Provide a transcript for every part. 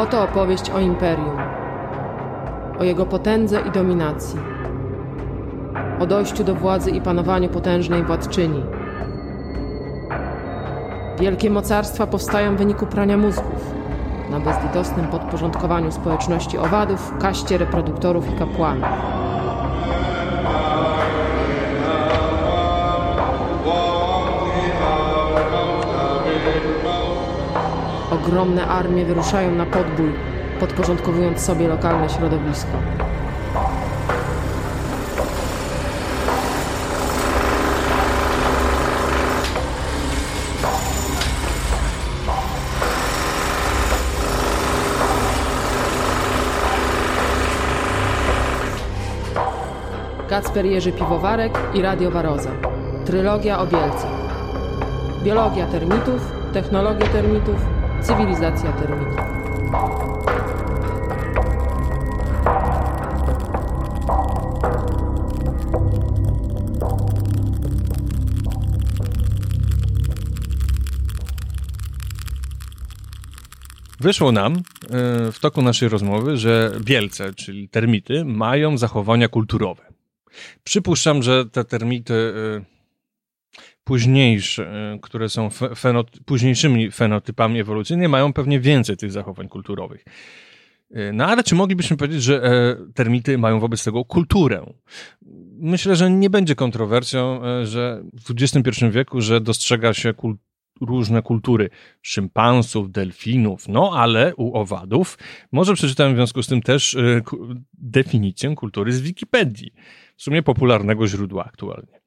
Oto opowieść o imperium, o jego potędze i dominacji, o dojściu do władzy i panowaniu potężnej władczyni. Wielkie mocarstwa powstają w wyniku prania mózgów, na bezlitosnym podporządkowaniu społeczności owadów, kaście reproduktorów i kapłanów. Ogromne armie wyruszają na podbój, podporządkowując sobie lokalne środowisko. Kacper Jerzy Piwowarek i Radio Waroza. Trylogia o Bielce. Biologia termitów, technologia termitów, cywilizacja termitów. Wyszło nam e, w toku naszej rozmowy, że Bielce, czyli termity, mają zachowania kulturowe. Przypuszczam, że te termity e, późniejsze, e, które są fenot późniejszymi fenotypami ewolucyjnymi, mają pewnie więcej tych zachowań kulturowych. No ale czy moglibyśmy powiedzieć, że termity mają wobec tego kulturę? Myślę, że nie będzie kontrowersją, że w XXI wieku, że dostrzega się różne kultury szympansów, delfinów, no ale u owadów. Może przeczytałem w związku z tym też y, definicję kultury z Wikipedii, w sumie popularnego źródła aktualnie.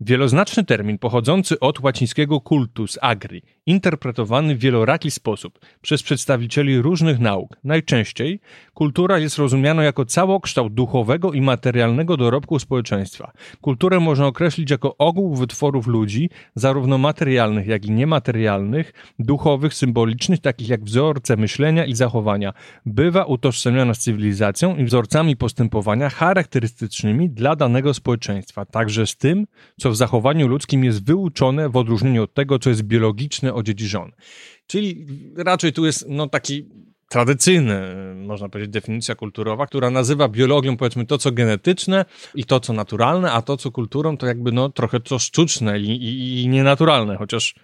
Wieloznaczny termin pochodzący od łacińskiego cultus agri, interpretowany w wieloraki sposób przez przedstawicieli różnych nauk. Najczęściej kultura jest rozumiana jako całokształt duchowego i materialnego dorobku społeczeństwa. Kulturę można określić jako ogół wytworów ludzi, zarówno materialnych, jak i niematerialnych, duchowych, symbolicznych, takich jak wzorce myślenia i zachowania. Bywa utożsamiana z cywilizacją i wzorcami postępowania charakterystycznymi dla danego społeczeństwa, także z tym, co w zachowaniu ludzkim jest wyuczone w odróżnieniu od tego, co jest biologiczne odziedziczony. Czyli raczej tu jest no, taki tradycyjny, można powiedzieć, definicja kulturowa, która nazywa biologią, powiedzmy, to, co genetyczne i to, co naturalne, a to, co kulturą, to jakby, no, trochę to sztuczne i, i, i nienaturalne, chociaż,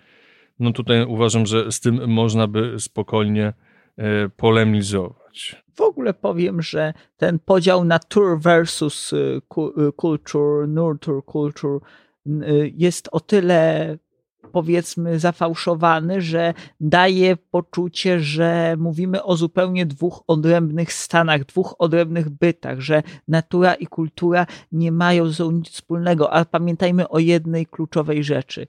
no, tutaj uważam, że z tym można by spokojnie e, polemizować. W ogóle powiem, że ten podział nature versus e, e, culture, nurture culture jest o tyle powiedzmy zafałszowany, że daje poczucie, że mówimy o zupełnie dwóch odrębnych stanach, dwóch odrębnych bytach, że natura i kultura nie mają ze sobą nic wspólnego, a pamiętajmy o jednej kluczowej rzeczy.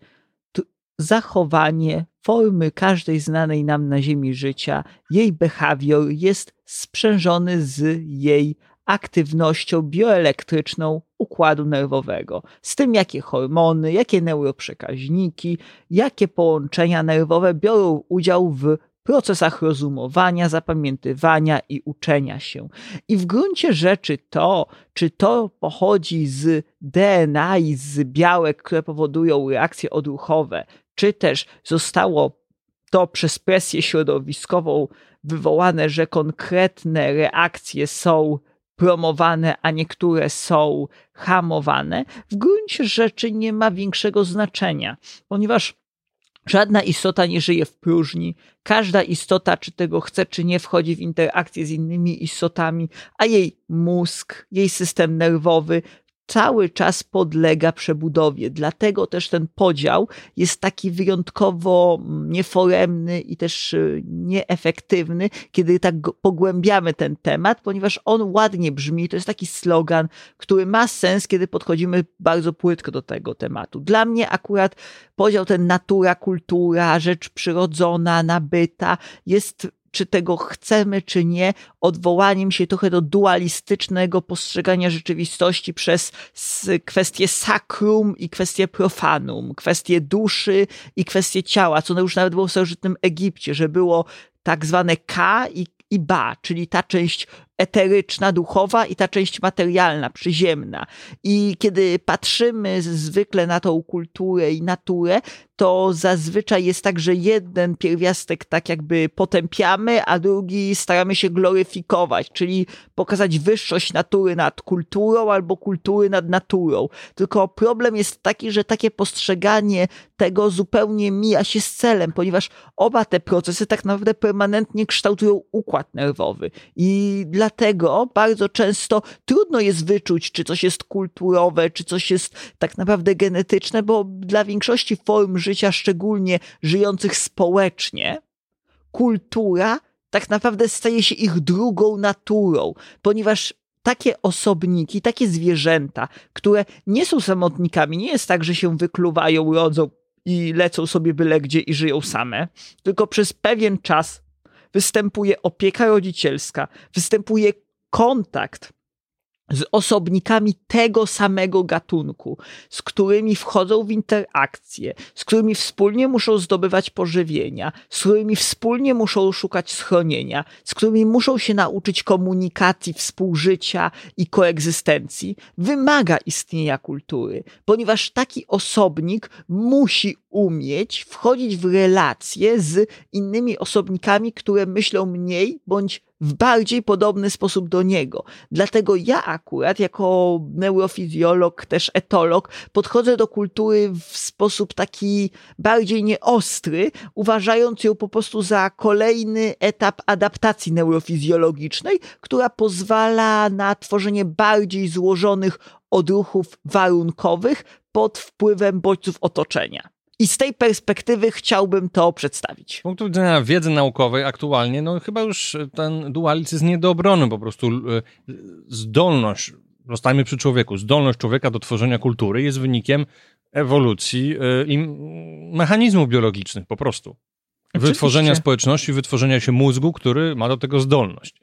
Zachowanie formy każdej znanej nam na Ziemi życia, jej behawior jest sprzężony z jej aktywnością bioelektryczną układu nerwowego, z tym jakie hormony, jakie neuroprzekaźniki, jakie połączenia nerwowe biorą udział w procesach rozumowania, zapamiętywania i uczenia się. I w gruncie rzeczy to, czy to pochodzi z DNA i z białek, które powodują reakcje odruchowe, czy też zostało to przez presję środowiskową wywołane, że konkretne reakcje są promowane, a niektóre są hamowane, w gruncie rzeczy nie ma większego znaczenia, ponieważ Żadna istota nie żyje w próżni. Każda istota, czy tego chce, czy nie, wchodzi w interakcję z innymi istotami, a jej mózg, jej system nerwowy cały czas podlega przebudowie. Dlatego też ten podział jest taki wyjątkowo mm, nieforemny i też y, nieefektywny, kiedy tak pogłębiamy ten temat, ponieważ on ładnie brzmi. To jest taki slogan, który ma sens, kiedy podchodzimy bardzo płytko do tego tematu. Dla mnie akurat podział ten natura, kultura, rzecz przyrodzona, nabyta jest czy tego chcemy, czy nie, odwołaniem się trochę do dualistycznego postrzegania rzeczywistości przez kwestie sakrum i kwestie profanum, kwestie duszy i kwestie ciała, co już nawet było w starożytnym Egipcie, że było tak zwane K i i ba, czyli ta część eteryczna, duchowa i ta część materialna, przyziemna. I kiedy patrzymy zwykle na tą kulturę i naturę, to zazwyczaj jest tak, że jeden pierwiastek tak jakby potępiamy, a drugi staramy się gloryfikować, czyli pokazać wyższość natury nad kulturą albo kultury nad naturą. Tylko problem jest taki, że takie postrzeganie tego zupełnie mija się z celem, ponieważ oba te procesy tak naprawdę permanentnie kształtują układ nerwowy. I dlatego bardzo często trudno jest wyczuć, czy coś jest kulturowe, czy coś jest tak naprawdę genetyczne, bo dla większości form życia, szczególnie żyjących społecznie, kultura tak naprawdę staje się ich drugą naturą, ponieważ takie osobniki, takie zwierzęta, które nie są samotnikami, nie jest tak, że się wykluwają, rodzą i lecą sobie byle gdzie i żyją same, tylko przez pewien czas występuje opieka rodzicielska, występuje kontakt z osobnikami tego samego gatunku, z którymi wchodzą w interakcje, z którymi wspólnie muszą zdobywać pożywienia, z którymi wspólnie muszą szukać schronienia, z którymi muszą się nauczyć komunikacji, współżycia i koegzystencji, wymaga istnienia kultury, ponieważ taki osobnik musi umieć wchodzić w relacje z innymi osobnikami, które myślą mniej bądź w bardziej podobny sposób do niego. Dlatego ja akurat, jako neurofizjolog, też etolog, podchodzę do kultury w sposób taki bardziej nieostry, uważając ją po prostu za kolejny etap adaptacji neurofizjologicznej, która pozwala na tworzenie bardziej złożonych odruchów warunkowych pod wpływem bodźców otoczenia. I z tej perspektywy chciałbym to przedstawić. Z punktu widzenia wiedzy naukowej aktualnie, no chyba już ten dualizm jest nie do obrony, po prostu e, zdolność, zostajmy przy człowieku, zdolność człowieka do tworzenia kultury jest wynikiem ewolucji e, i mechanizmów biologicznych po prostu. Oczywiście. Wytworzenia społeczności, wytworzenia się mózgu, który ma do tego zdolność.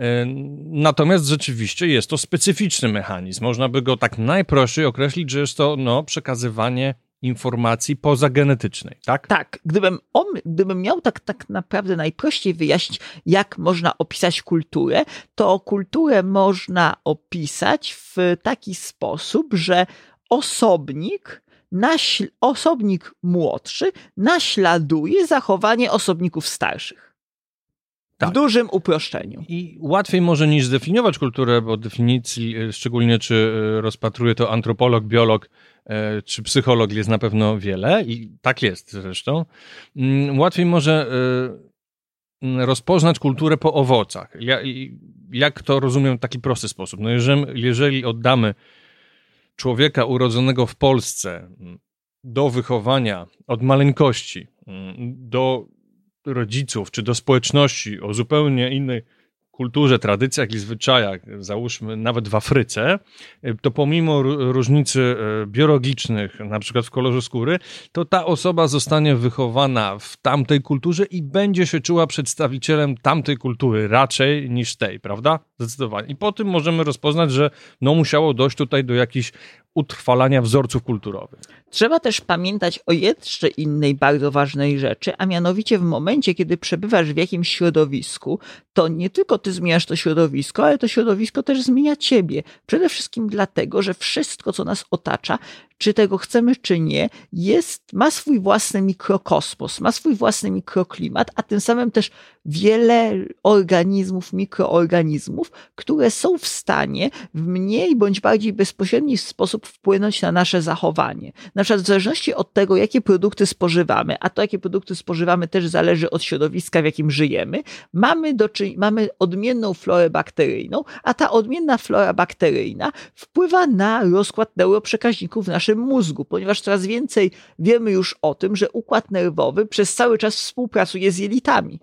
E, natomiast rzeczywiście jest to specyficzny mechanizm. Można by go tak najprościej określić, że jest to no, przekazywanie informacji pozagenetycznej, tak? Tak. Gdybym, on, gdybym miał tak, tak naprawdę najprościej wyjaśnić, jak można opisać kulturę, to kulturę można opisać w taki sposób, że osobnik, naśl, osobnik młodszy naśladuje zachowanie osobników starszych. Tak. W dużym uproszczeniu. I łatwiej może niż zdefiniować kulturę, bo definicji, e, szczególnie czy e, rozpatruje to antropolog, biolog, czy psycholog, jest na pewno wiele i tak jest zresztą. Mm, łatwiej może rozpoznać kulturę po owocach. Ja, jak to rozumiem w taki prosty sposób? No jeżeli, jeżeli oddamy człowieka urodzonego w Polsce do wychowania od maleńkości, do rodziców czy do społeczności o zupełnie innej kulturze, tradycjach i zwyczajach, załóżmy nawet w Afryce, to pomimo różnicy e, biologicznych, na przykład w kolorze skóry, to ta osoba zostanie wychowana w tamtej kulturze i będzie się czuła przedstawicielem tamtej kultury raczej niż tej, prawda? Zdecydowanie. I po tym możemy rozpoznać, że no musiało dojść tutaj do jakichś utrwalania wzorców kulturowych. Trzeba też pamiętać o jeszcze innej bardzo ważnej rzeczy, a mianowicie w momencie, kiedy przebywasz w jakimś środowisku, to nie tylko ty zmieniasz to środowisko, ale to środowisko też zmienia ciebie. Przede wszystkim dlatego, że wszystko, co nas otacza, czy tego chcemy, czy nie, jest, ma swój własny mikrokosmos, ma swój własny mikroklimat, a tym samym też wiele organizmów, mikroorganizmów, które są w stanie w mniej bądź bardziej bezpośredni sposób wpłynąć na nasze zachowanie. Na przykład w zależności od tego, jakie produkty spożywamy, a to, jakie produkty spożywamy, też zależy od środowiska, w jakim żyjemy, mamy, do, mamy odmienną florę bakteryjną, a ta odmienna flora bakteryjna wpływa na rozkład neuroprzekaźników w naszym naszym mózgu, ponieważ coraz więcej wiemy już o tym, że układ nerwowy przez cały czas współpracuje z jelitami.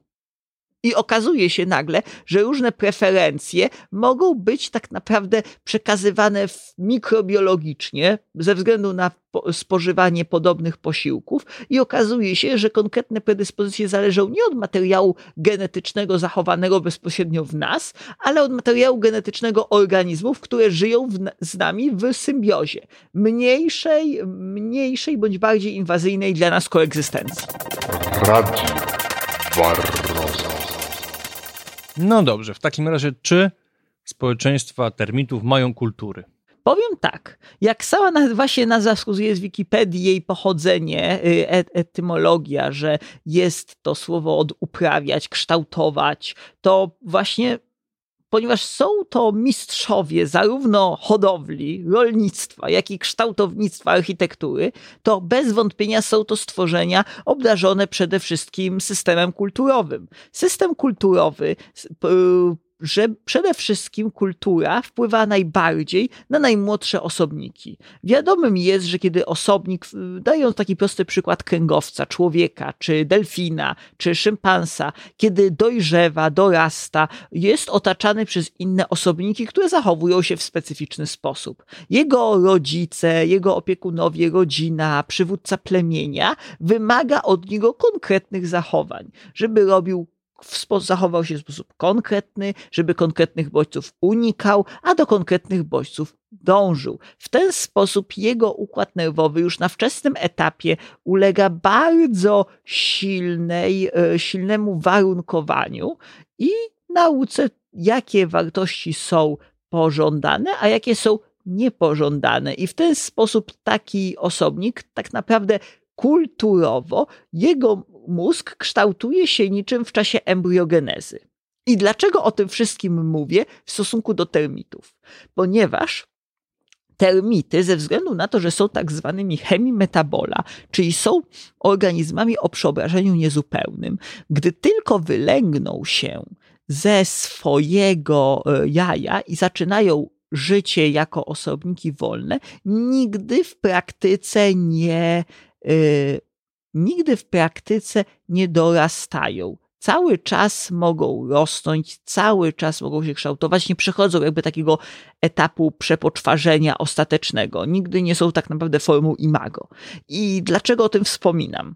I okazuje się nagle, że różne preferencje mogą być tak naprawdę przekazywane mikrobiologicznie ze względu na spożywanie podobnych posiłków, i okazuje się, że konkretne predyspozycje zależą nie od materiału genetycznego zachowanego bezpośrednio w nas, ale od materiału genetycznego organizmów, które żyją w, z nami w symbiozie mniejszej, mniejszej bądź bardziej inwazyjnej dla nas koegzystencji. Barroso. No dobrze, w takim razie, czy społeczeństwa termitów mają kultury? Powiem tak, jak sama nazwa się nazwa wskazuje z Wikipedii, jej pochodzenie, y, e etymologia, że jest to słowo od uprawiać, kształtować, to właśnie ponieważ są to mistrzowie zarówno hodowli, rolnictwa, jak i kształtownictwa architektury, to bez wątpienia są to stworzenia obdarzone przede wszystkim systemem kulturowym. System kulturowy że przede wszystkim kultura wpływa najbardziej na najmłodsze osobniki. Wiadomym jest, że kiedy osobnik, dając taki prosty przykład kręgowca, człowieka, czy delfina, czy szympansa, kiedy dojrzewa, dorasta, jest otaczany przez inne osobniki, które zachowują się w specyficzny sposób. Jego rodzice, jego opiekunowie, rodzina, przywódca plemienia wymaga od niego konkretnych zachowań, żeby robił zachował się w sposób konkretny, żeby konkretnych bodźców unikał, a do konkretnych bodźców dążył. W ten sposób jego układ nerwowy już na wczesnym etapie ulega bardzo silnej, e, silnemu warunkowaniu i nauce, jakie wartości są pożądane, a jakie są niepożądane. I w ten sposób taki osobnik tak naprawdę kulturowo jego mózg kształtuje się niczym w czasie embriogenezy. I dlaczego o tym wszystkim mówię w stosunku do termitów? Ponieważ termity, ze względu na to, że są tak zwanymi hemimetabola, czyli są organizmami o przeobrażeniu niezupełnym, gdy tylko wylęgną się ze swojego e, jaja i zaczynają życie jako osobniki wolne, nigdy w praktyce nie Y, nigdy w praktyce nie dorastają. Cały czas mogą rosnąć, cały czas mogą się kształtować, nie przechodzą jakby takiego etapu przepoczwarzenia ostatecznego. Nigdy nie są tak naprawdę formą imago. I dlaczego o tym wspominam?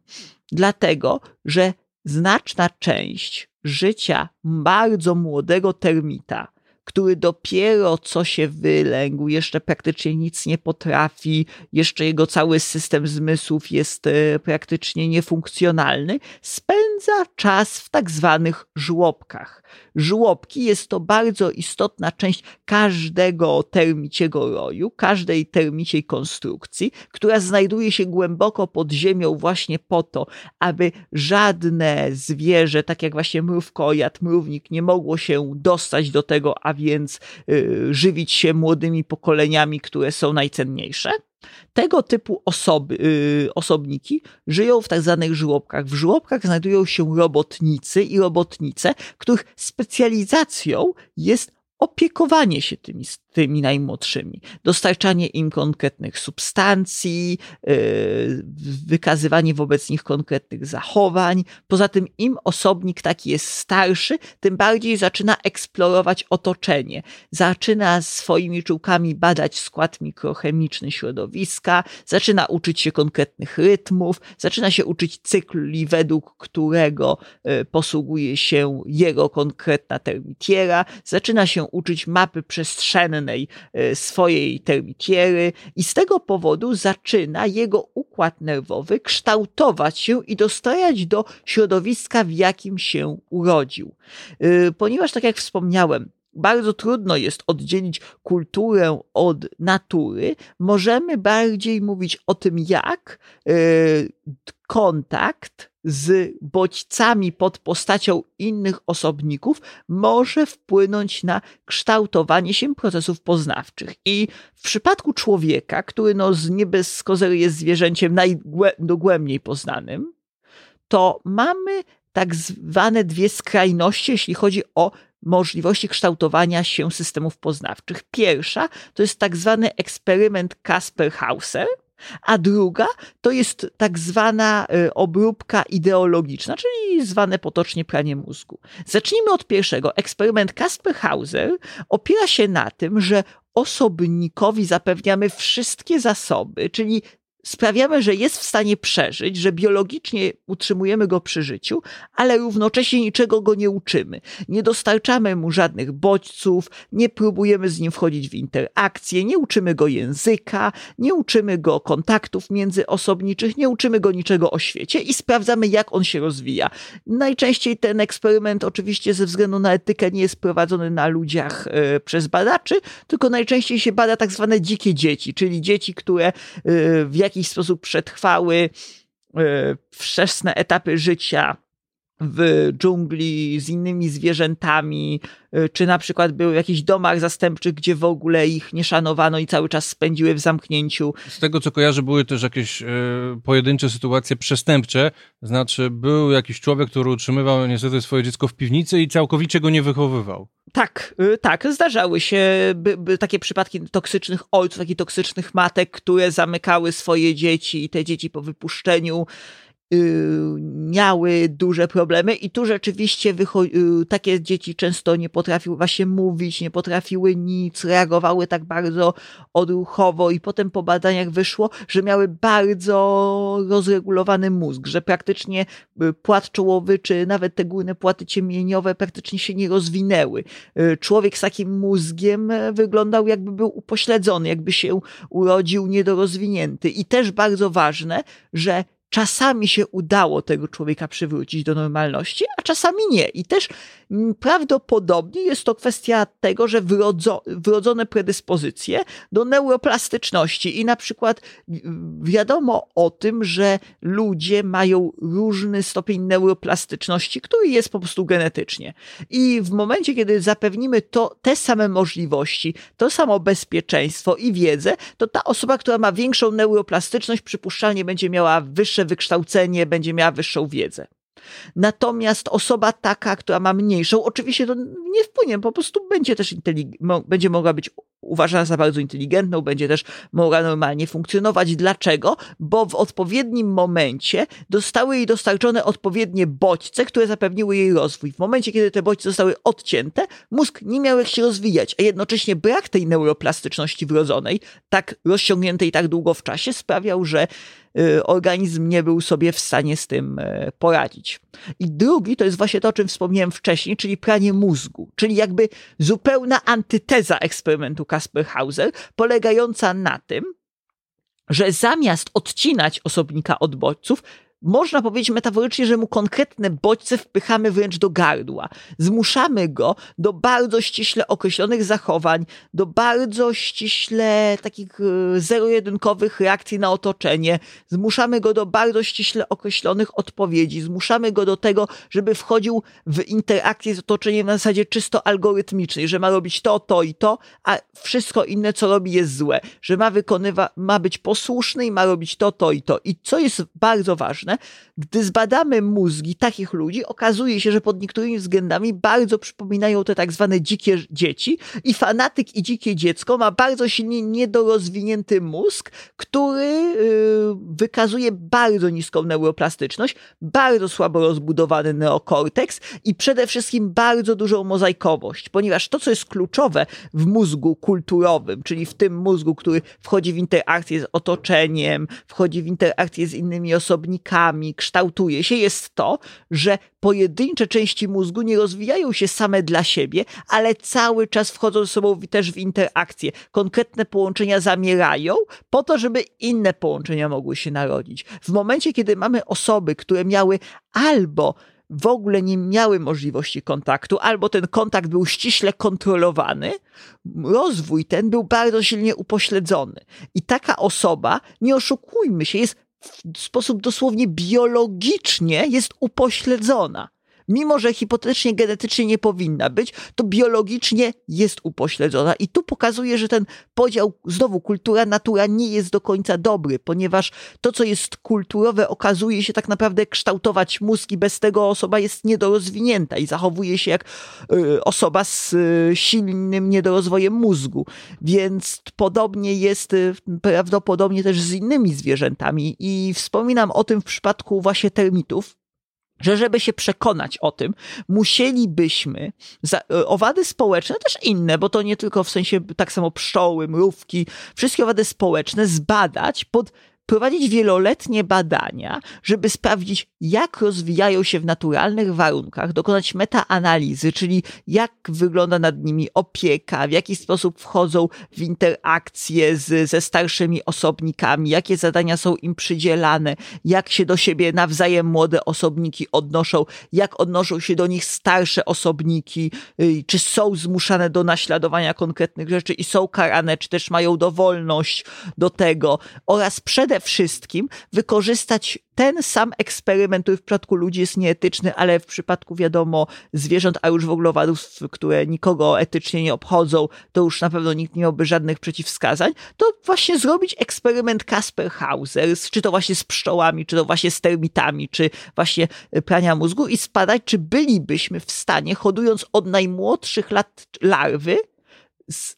Dlatego, że znaczna część życia bardzo młodego termita który dopiero co się wylęgł, jeszcze praktycznie nic nie potrafi, jeszcze jego cały system zmysłów jest e, praktycznie niefunkcjonalny, spędza czas w tak zwanych żłobkach. Żłobki jest to bardzo istotna część każdego termiciego roju, każdej termiciej konstrukcji, która znajduje się głęboko pod ziemią właśnie po to, aby żadne zwierzę, tak jak właśnie mrówkojad, mrównik, nie mogło się dostać do tego, a więc y, żywić się młodymi pokoleniami, które są najcenniejsze. Tego typu osoby, y, osobniki żyją w tak zwanych żłobkach. W żłobkach znajdują się robotnicy i robotnice, których specjalizacją jest opiekowanie się tymi, tymi najmłodszymi, dostarczanie im konkretnych substancji, yy, wykazywanie wobec nich konkretnych zachowań. Poza tym, im osobnik taki jest starszy, tym bardziej zaczyna eksplorować otoczenie. Zaczyna swoimi czułkami badać skład mikrochemiczny środowiska, zaczyna uczyć się konkretnych rytmów, zaczyna się uczyć cykli, według którego yy, posługuje się jego konkretna termitiera, zaczyna się uczyć mapy przestrzennej e, swojej termitiery i z tego powodu zaczyna jego układ nerwowy kształtować się i dostajać do środowiska, w jakim się urodził. E, ponieważ, tak jak wspomniałem, bardzo trudno jest oddzielić kulturę od natury, możemy bardziej mówić o tym, jak e, kontakt z bodźcami pod postacią innych osobników może wpłynąć na kształtowanie się procesów poznawczych. I w przypadku człowieka, który no z nie bez kozery jest zwierzęciem najdogłębniej poznanym, to mamy tak zwane dwie skrajności, jeśli chodzi o możliwości kształtowania się systemów poznawczych. Pierwsza to jest tak zwany eksperyment Kasper-Hauser, a druga to jest tak zwana y, obróbka ideologiczna, czyli zwane potocznie pranie mózgu. Zacznijmy od pierwszego. Eksperyment Kasper Hauser opiera się na tym, że osobnikowi zapewniamy wszystkie zasoby, czyli sprawiamy, że jest w stanie przeżyć, że biologicznie utrzymujemy go przy życiu, ale równocześnie niczego go nie uczymy. Nie dostarczamy mu żadnych bodźców, nie próbujemy z nim wchodzić w interakcje, nie uczymy go języka, nie uczymy go kontaktów międzyosobniczych, nie uczymy go niczego o świecie i sprawdzamy, jak on się rozwija. Najczęściej ten eksperyment, oczywiście ze względu na etykę, nie jest prowadzony na ludziach e, przez badaczy, tylko najczęściej się bada tak zwane dzikie dzieci, czyli dzieci, które e, w jakiś jakiś sposób przetrwały e, wczesne etapy życia w dżungli z innymi zwierzętami, e, czy na przykład były w jakichś domach zastępczych, gdzie w ogóle ich nie szanowano i cały czas spędziły w zamknięciu. Z tego co kojarzę, były też jakieś y, pojedyncze sytuacje przestępcze, znaczy był jakiś człowiek, który utrzymywał niestety swoje dziecko w piwnicy i całkowicie go nie wychowywał. Tak, y, tak, zdarzały się by, by takie przypadki toksycznych ojców, takich toksycznych matek, które zamykały swoje dzieci i te dzieci po wypuszczeniu miały duże problemy i tu rzeczywiście y, takie dzieci często nie potrafiły właśnie mówić, nie potrafiły nic, reagowały tak bardzo odruchowo i potem po badaniach wyszło, że miały bardzo rozregulowany mózg, że praktycznie y, płat czołowy czy nawet te górne płaty ciemieniowe praktycznie się nie rozwinęły. Człowiek z takim mózgiem wyglądał jakby był upośledzony, jakby się urodził niedorozwinięty i też bardzo ważne, że czasami się udało tego człowieka przywrócić do normalności, a czasami nie. I też prawdopodobnie jest to kwestia tego, że wrodzo, wrodzone predyspozycje do neuroplastyczności i na przykład wiadomo o tym, że ludzie mają różny stopień neuroplastyczności, który jest po prostu genetycznie. I w momencie, kiedy zapewnimy to, te same możliwości, to samo bezpieczeństwo i wiedzę, to ta osoba, która ma większą neuroplastyczność, przypuszczalnie będzie miała wyższe wykształcenie, będzie miała wyższą wiedzę. Natomiast osoba taka, która ma mniejszą, oczywiście to nie wpłynie, po prostu będzie też będzie mogła być uważana za bardzo inteligentną, będzie też mogła normalnie funkcjonować. Dlaczego? Bo w odpowiednim momencie dostały jej dostarczone odpowiednie bodźce, które zapewniły jej rozwój. W momencie, kiedy te bodźce zostały odcięte, mózg nie miał jak się rozwijać, a jednocześnie brak tej neuroplastyczności wrodzonej, tak rozciągniętej tak długo w czasie, sprawiał, że organizm nie był sobie w stanie z tym y, poradzić. I drugi to jest właśnie to, o czym wspomniałem wcześniej, czyli pranie mózgu, czyli jakby zupełna antyteza eksperymentu Kasper Hauser, polegająca na tym, że zamiast odcinać osobnika od bodźców, można powiedzieć metaforycznie, że mu konkretne bodźce wpychamy wręcz do gardła. Zmuszamy go do bardzo ściśle określonych zachowań, do bardzo ściśle takich e, zero-jedynkowych reakcji na otoczenie. Zmuszamy go do bardzo ściśle określonych odpowiedzi. Zmuszamy go do tego, żeby wchodził w interakcję z otoczeniem na zasadzie czysto algorytmicznej, że ma robić to, to i to, a wszystko inne, co robi, jest złe. Że ma wykonywać, ma być posłuszny i ma robić to, to i to. I co jest bardzo ważne, gdy zbadamy mózgi takich ludzi, okazuje się, że pod niektórymi względami bardzo przypominają te tak zwane dzikie dzieci i fanatyk i dzikie dziecko ma bardzo silnie niedorozwinięty mózg, który yy, wykazuje bardzo niską neuroplastyczność, bardzo słabo rozbudowany neokorteks i przede wszystkim bardzo dużą mozaikowość, ponieważ to, co jest kluczowe w mózgu kulturowym, czyli w tym mózgu, który wchodzi w interakcję z otoczeniem, wchodzi w interakcję z innymi osobnikami, kształtuje się, jest to, że pojedyncze części mózgu nie rozwijają się same dla siebie, ale cały czas wchodzą ze sobą też w interakcję. Konkretne połączenia zamierają po to, żeby inne połączenia mogły się narodzić. W momencie, kiedy mamy osoby, które miały albo w ogóle nie miały możliwości kontaktu, albo ten kontakt był ściśle kontrolowany, rozwój ten był bardzo silnie upośledzony. I taka osoba, nie oszukujmy się, jest w sposób dosłownie biologicznie jest upośledzona mimo że hipotetycznie genetycznie nie powinna być, to biologicznie jest upośledzona. I tu pokazuje, że ten podział, znowu kultura, natura nie jest do końca dobry, ponieważ to, co jest kulturowe, okazuje się tak naprawdę kształtować mózg i bez tego osoba jest niedorozwinięta i zachowuje się jak y, osoba z y, silnym niedorozwojem mózgu. Więc podobnie jest y, prawdopodobnie też z innymi zwierzętami. I wspominam o tym w przypadku właśnie termitów, że żeby się przekonać o tym, musielibyśmy za, e, owady społeczne, też inne, bo to nie tylko w sensie tak samo pszczoły, mrówki, wszystkie owady społeczne zbadać pod prowadzić wieloletnie badania, żeby sprawdzić, jak rozwijają się w naturalnych warunkach, dokonać metaanalizy, czyli jak wygląda nad nimi opieka, w jaki sposób wchodzą w interakcje z, ze starszymi osobnikami, jakie zadania są im przydzielane, jak się do siebie nawzajem młode osobniki odnoszą, jak odnoszą się do nich starsze osobniki, y, czy są zmuszane do naśladowania konkretnych rzeczy i są karane, czy też mają dowolność do tego oraz przede wszystkim wykorzystać ten sam eksperyment, który w przypadku ludzi jest nieetyczny, ale w przypadku, wiadomo, zwierząt, a już w ogóle owadów, które nikogo etycznie nie obchodzą, to już na pewno nikt nie miałby żadnych przeciwwskazań, to właśnie zrobić eksperyment Kasper Hauser, czy to właśnie z pszczołami, czy to właśnie z termitami, czy właśnie prania mózgu i spadać, czy bylibyśmy w stanie, hodując od najmłodszych lat larwy,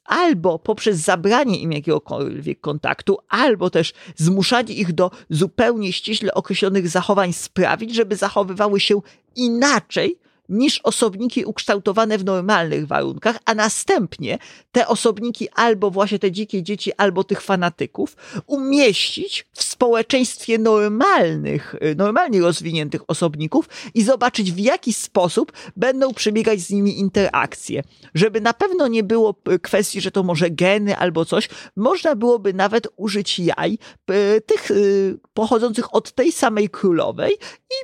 albo poprzez zabranie im jakiegokolwiek kontaktu, albo też zmuszanie ich do zupełnie ściśle określonych zachowań sprawić, żeby zachowywały się inaczej niż osobniki ukształtowane w normalnych warunkach, a następnie te osobniki albo właśnie te dzikie dzieci, albo tych fanatyków umieścić w społeczeństwie normalnych, y, normalnie rozwiniętych osobników i zobaczyć w jaki sposób będą przebiegać z nimi interakcje. Żeby na pewno nie było y, kwestii, że to może geny albo coś, można byłoby nawet użyć jaj y, tych pochodzących od tej samej królowej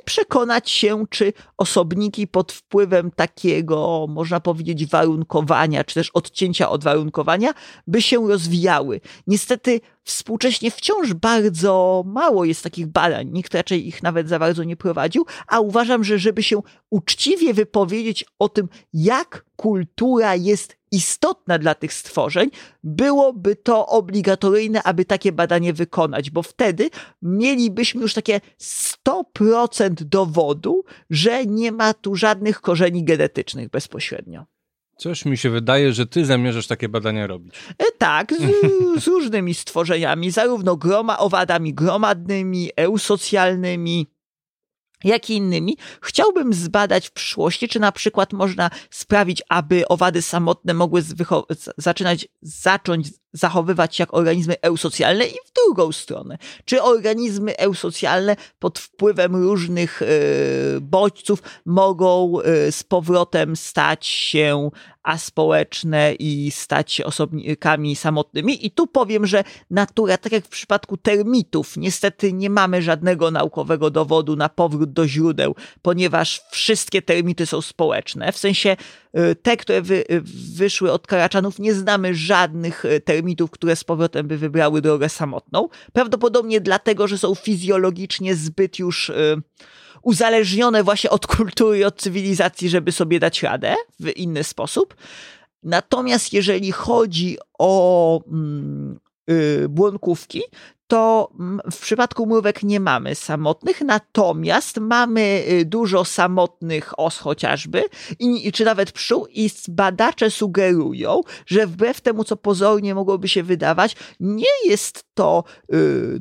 przekonać się, czy osobniki pod wpływem takiego, można powiedzieć, warunkowania, czy też odcięcia od warunkowania, by się rozwijały. Niestety współcześnie wciąż bardzo mało jest takich badań, nikt raczej ich nawet za bardzo nie prowadził, a uważam, że żeby się uczciwie wypowiedzieć o tym, jak kultura jest istotna dla tych stworzeń, byłoby to obligatoryjne, aby takie badanie wykonać, bo wtedy mielibyśmy już takie 100% dowodu, że nie ma tu żadnych korzeni genetycznych bezpośrednio. Coś mi się wydaje, że ty zamierzasz takie badania robić. E, tak, z, z, różnymi stworzeniami, zarówno groma, owadami gromadnymi, eusocjalnymi, jak i innymi. Chciałbym zbadać w przyszłości, czy na przykład można sprawić, aby owady samotne mogły zaczynać, zacząć zachowywać jak organizmy eusocjalne i w drugą stronę. Czy organizmy eusocjalne pod wpływem różnych y, bodźców mogą y, z powrotem stać się aspołeczne i stać się osobnikami samotnymi. I tu powiem, że natura, tak jak w przypadku termitów, niestety nie mamy żadnego naukowego dowodu na powrót do źródeł, ponieważ wszystkie termity są społeczne. W sensie y, te, które wy, wyszły od karaczanów, nie znamy żadnych termitów, termitów, które z powrotem by wybrały drogę samotną. Prawdopodobnie dlatego, że są fizjologicznie zbyt już y, uzależnione właśnie od kultury od cywilizacji, żeby sobie dać radę w inny sposób. Natomiast jeżeli chodzi o mm, błonkówki, to w przypadku mrówek nie mamy samotnych, natomiast mamy y, dużo samotnych os chociażby, i, czy nawet pszczół i badacze sugerują, że wbrew temu, co pozornie mogłoby się wydawać, nie jest to y,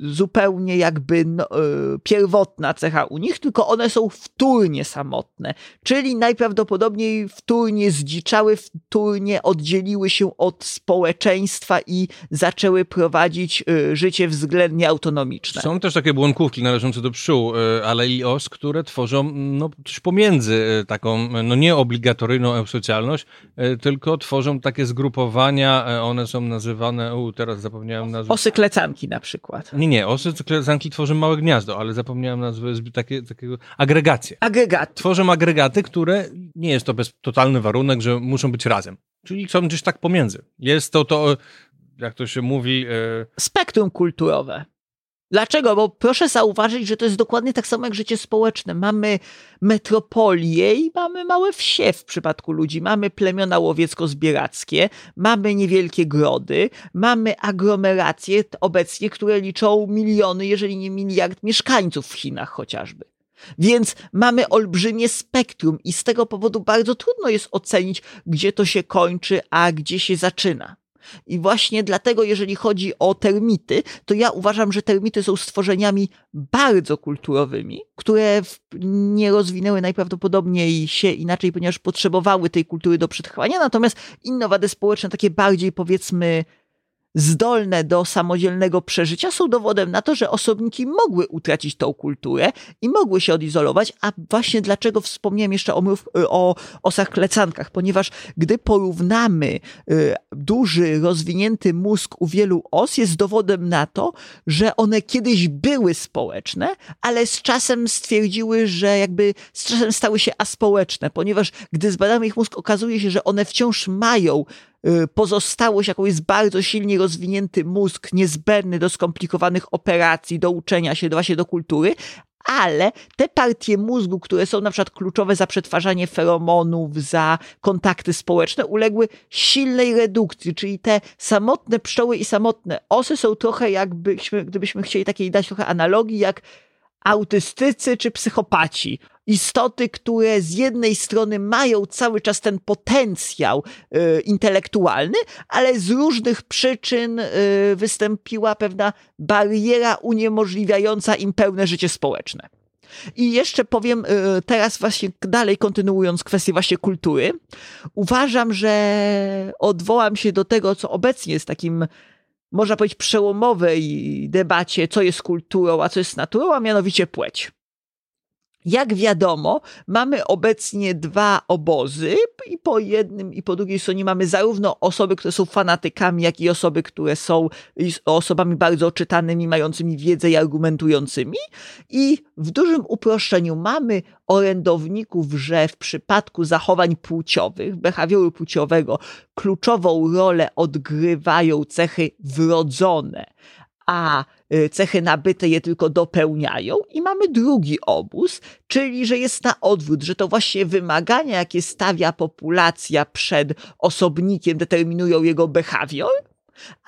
zupełnie jakby no, e, pierwotna cecha u nich, tylko one są wtórnie samotne, czyli najprawdopodobniej wtórnie zdziczały, wtórnie oddzieliły się od społeczeństwa i zaczęły prowadzić e, życie względnie autonomiczne. Są też takie błonkówki należące do pszczół, e, ale i os, które tworzą no, coś pomiędzy taką, no nie obligatoryjną eusocjalność, tylko tworzą takie zgrupowania, one są nazywane, u, teraz zapomniałem nazwy. Osy klecanki na przykład. Nie, nie, osy klesanki tworzą małe gniazdo, ale zapomniałem nazwy takie, takiego agregacje. Agregat. Tworzą agregaty, które nie jest to bez totalny warunek, że muszą być razem. Czyli są gdzieś tak pomiędzy. Jest to to, jak to się mówi... E... Spektrum kulturowe. Dlaczego? Bo proszę zauważyć, że to jest dokładnie tak samo jak życie społeczne. Mamy metropolię i mamy małe wsie w przypadku ludzi. Mamy plemiona łowiecko-zbierackie, mamy niewielkie grody, mamy aglomeracje obecnie, które liczą miliony, jeżeli nie miliard mieszkańców w Chinach chociażby. Więc mamy olbrzymie spektrum i z tego powodu bardzo trudno jest ocenić, gdzie to się kończy, a gdzie się zaczyna. I właśnie dlatego, jeżeli chodzi o termity, to ja uważam, że termity są stworzeniami bardzo kulturowymi, które nie rozwinęły najprawdopodobniej się inaczej, ponieważ potrzebowały tej kultury do przetrwania, natomiast inne wady społeczne, takie bardziej powiedzmy zdolne do samodzielnego przeżycia, są dowodem na to, że osobniki mogły utracić tą kulturę i mogły się odizolować. A właśnie dlaczego wspomniałem jeszcze o, o osach klecankach? Ponieważ gdy porównamy y, duży, rozwinięty mózg u wielu os, jest dowodem na to, że one kiedyś były społeczne, ale z czasem stwierdziły, że jakby z czasem stały się aspołeczne, ponieważ gdy zbadamy ich mózg, okazuje się, że one wciąż mają pozostałość, jaką jest bardzo silnie rozwinięty mózg, niezbędny do skomplikowanych operacji, do uczenia się, do właśnie do kultury, ale te partie mózgu, które są na przykład kluczowe za przetwarzanie feromonów, za kontakty społeczne, uległy silnej redukcji, czyli te samotne pszczoły i samotne osy są trochę jakbyśmy, gdybyśmy chcieli takiej dać trochę analogii, jak autystycy czy psychopaci istoty, które z jednej strony mają cały czas ten potencjał y, intelektualny, ale z różnych przyczyn y, wystąpiła pewna bariera uniemożliwiająca im pełne życie społeczne. I jeszcze powiem y, teraz właśnie dalej kontynuując kwestię właśnie kultury, uważam, że odwołam się do tego, co obecnie jest takim można powiedzieć przełomowej debacie, co jest kulturą, a co jest naturą, a mianowicie płeć. Jak wiadomo, mamy obecnie dwa obozy i po jednym i po drugiej stronie mamy zarówno osoby, które są fanatykami, jak i osoby, które są osobami bardzo czytanymi, mającymi wiedzę i argumentującymi. I w dużym uproszczeniu mamy orędowników, że w przypadku zachowań płciowych, behawioru płciowego, kluczową rolę odgrywają cechy wrodzone, a y, cechy nabyte je tylko dopełniają. I mamy drugi obóz, czyli że jest na odwrót, że to właśnie wymagania, jakie stawia populacja przed osobnikiem, determinują jego behawior.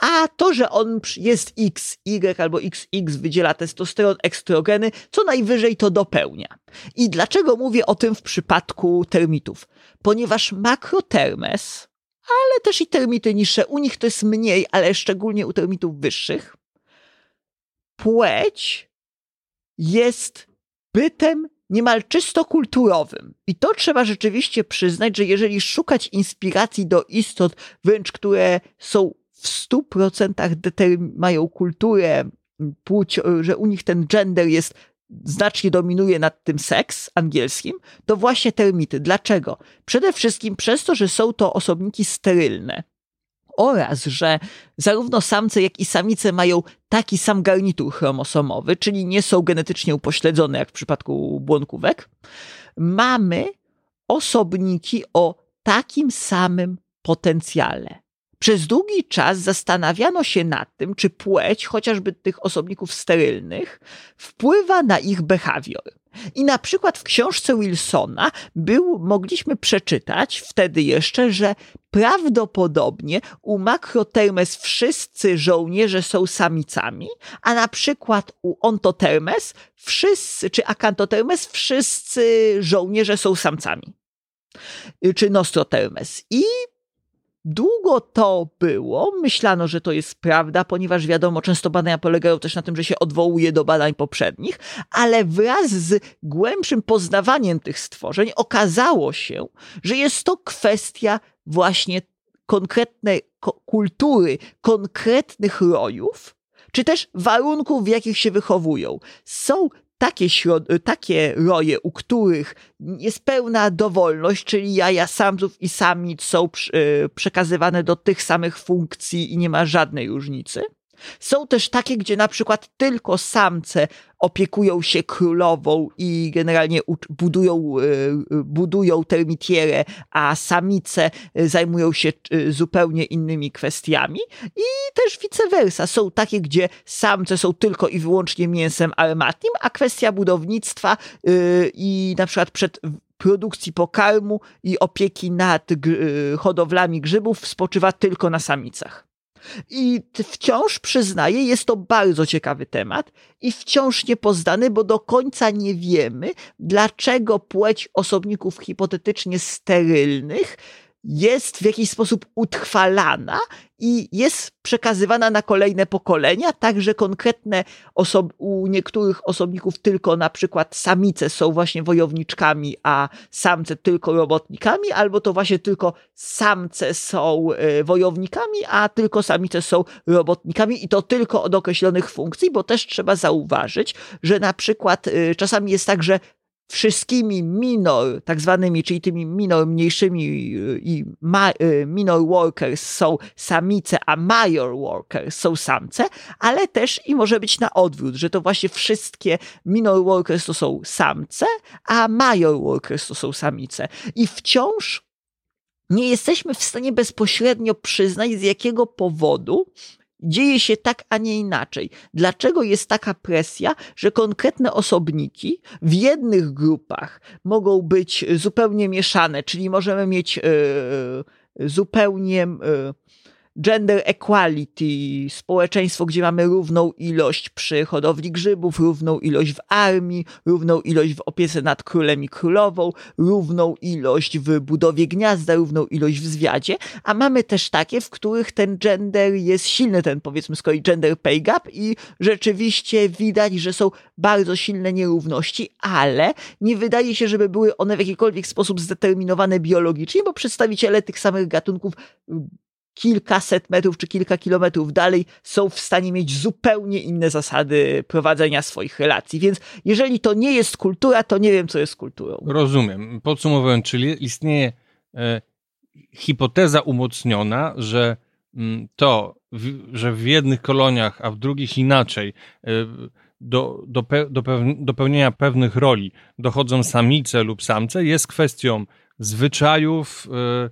A to, że on jest XY albo XX, wydziela testosteron, ekstrogeny, co najwyżej to dopełnia. I dlaczego mówię o tym w przypadku termitów? Ponieważ makrotermes, ale też i termity niższe, u nich to jest mniej, ale szczególnie u termitów wyższych, płeć jest bytem niemal czysto kulturowym. I to trzeba rzeczywiście przyznać, że jeżeli szukać inspiracji do istot, wręcz które są w stu procentach mają kulturę, płeć, że u nich ten gender jest znacznie dominuje nad tym seks angielskim, to właśnie termity. Dlaczego? Przede wszystkim przez to, że są to osobniki sterylne oraz że zarówno samce, jak i samice mają taki sam garnitur chromosomowy, czyli nie są genetycznie upośledzone, jak w przypadku błonkówek, mamy osobniki o takim samym potencjale. Przez długi czas zastanawiano się nad tym, czy płeć chociażby tych osobników sterylnych wpływa na ich behawior. I na przykład w książce Wilsona był, mogliśmy przeczytać wtedy jeszcze, że prawdopodobnie u Makrotermes wszyscy żołnierze są samicami, a na przykład u Ontotermes wszyscy, czy Akantotermes wszyscy żołnierze są samcami. Czy Nostrotermes. I Długo to było, myślano, że to jest prawda, ponieważ wiadomo, często badania polegają też na tym, że się odwołuje do badań poprzednich, ale wraz z głębszym poznawaniem tych stworzeń okazało się, że jest to kwestia właśnie konkretnej kultury, konkretnych rojów, czy też warunków, w jakich się wychowują. Są takie, takie roje, u których jest pełna dowolność, czyli jaja samców i samic są e, przekazywane do tych samych funkcji i nie ma żadnej różnicy. Są też takie, gdzie na przykład tylko samce opiekują się królową i generalnie budują, e, budują termitierę, a samice e, zajmują się e, zupełnie innymi kwestiami. I też vice versa. Są takie, gdzie samce są tylko i wyłącznie mięsem armatnim, a kwestia budownictwa i na przykład przed produkcji pokarmu i opieki nad hodowlami grzybów spoczywa tylko na samicach. I wciąż przyznaję, jest to bardzo ciekawy temat i wciąż niepoznany, bo do końca nie wiemy, dlaczego płeć osobników hipotetycznie sterylnych jest w jakiś sposób utrwalana i jest przekazywana na kolejne pokolenia, także konkretne osob u niektórych osobników tylko na przykład samice są właśnie wojowniczkami, a samce tylko robotnikami, albo to właśnie tylko samce są y, wojownikami, a tylko samice są robotnikami i to tylko od określonych funkcji, bo też trzeba zauważyć, że na przykład y, czasami jest tak, że wszystkimi minor, tak zwanymi, czyli tymi minor mniejszymi y, i ma, y, minor workers są samice, a major workers są samce, ale też i może być na odwrót, że to właśnie wszystkie minor workers to są samce, a major workers to są samice. I wciąż nie jesteśmy w stanie bezpośrednio przyznać, z jakiego powodu dzieje się tak, a nie inaczej. Dlaczego jest taka presja, że konkretne osobniki w jednych grupach mogą być zupełnie mieszane, czyli możemy mieć yy, zupełnie yy, gender equality, społeczeństwo, gdzie mamy równą ilość przy hodowli grzybów, równą ilość w armii, równą ilość w opiece nad królem i królową, równą ilość w budowie gniazda, równą ilość w zwiadzie, a mamy też takie, w których ten gender jest silny, ten powiedzmy z kolei gender pay gap i rzeczywiście widać, że są bardzo silne nierówności, ale nie wydaje się, żeby były one w jakikolwiek sposób zdeterminowane biologicznie, bo przedstawiciele tych samych gatunków kilkaset metrów czy kilka kilometrów dalej są w stanie mieć zupełnie inne zasady prowadzenia swoich relacji. Więc jeżeli to nie jest kultura, to nie wiem, co jest kulturą. Rozumiem. Podsumowując, czyli istnieje e, hipoteza umocniona, że m, mm, to, w, że w jednych koloniach, a w drugich inaczej, e, do, do, pe, do, do pełnienia pewnych roli dochodzą samice lub samce, jest kwestią zwyczajów, e,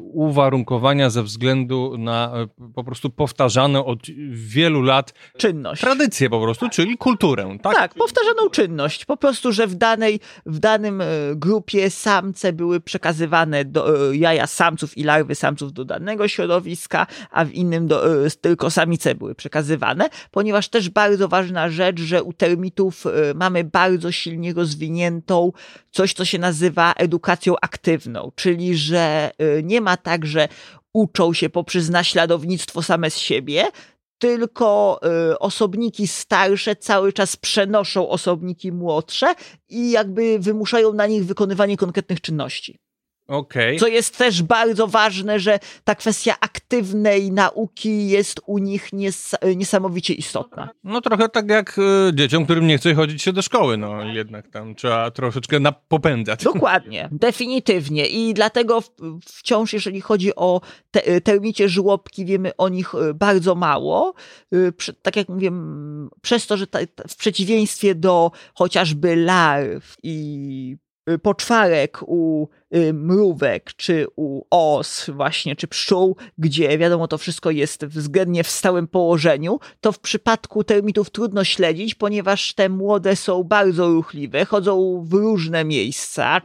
uwarunkowania ze względu na y, po prostu powtarzane od wielu lat czynność. Tradycję po prostu, czyli kulturę. Tak? tak, powtarzaną czynność. Po prostu, że w danej, w danym y, grupie samce były przekazywane do, jaja samców i larwy samców do danego środowiska, a w innym do, tylko samice były przekazywane, ponieważ też bardzo ważna rzecz, że u termitów mamy bardzo silnie rozwiniętą coś, co się nazywa edukacją aktywną, czyli że nie ma tak, że uczą się poprzez naśladownictwo same z siebie, tylko y, osobniki starsze cały czas przenoszą osobniki młodsze i jakby wymuszają na nich wykonywanie konkretnych czynności. Okay. Co jest też bardzo ważne, że ta kwestia aktywnej nauki jest u nich nies niesamowicie istotna. No trochę tak jak y, dzieciom, którym nie chce chodzić się do szkoły, no jednak tam trzeba troszeczkę popędzać. Dokładnie, definitywnie i dlatego wciąż jeżeli chodzi o te, y, termicie żłobki, wiemy o nich y, bardzo mało. Y, tak jak mówię, przez to, że ta, w przeciwieństwie do chociażby larw i poczwarek u y, mrówek, czy u os właśnie, czy pszczół, gdzie wiadomo to wszystko jest względnie w stałym położeniu, to w przypadku termitów trudno śledzić, ponieważ te młode są bardzo ruchliwe, chodzą w różne miejsca,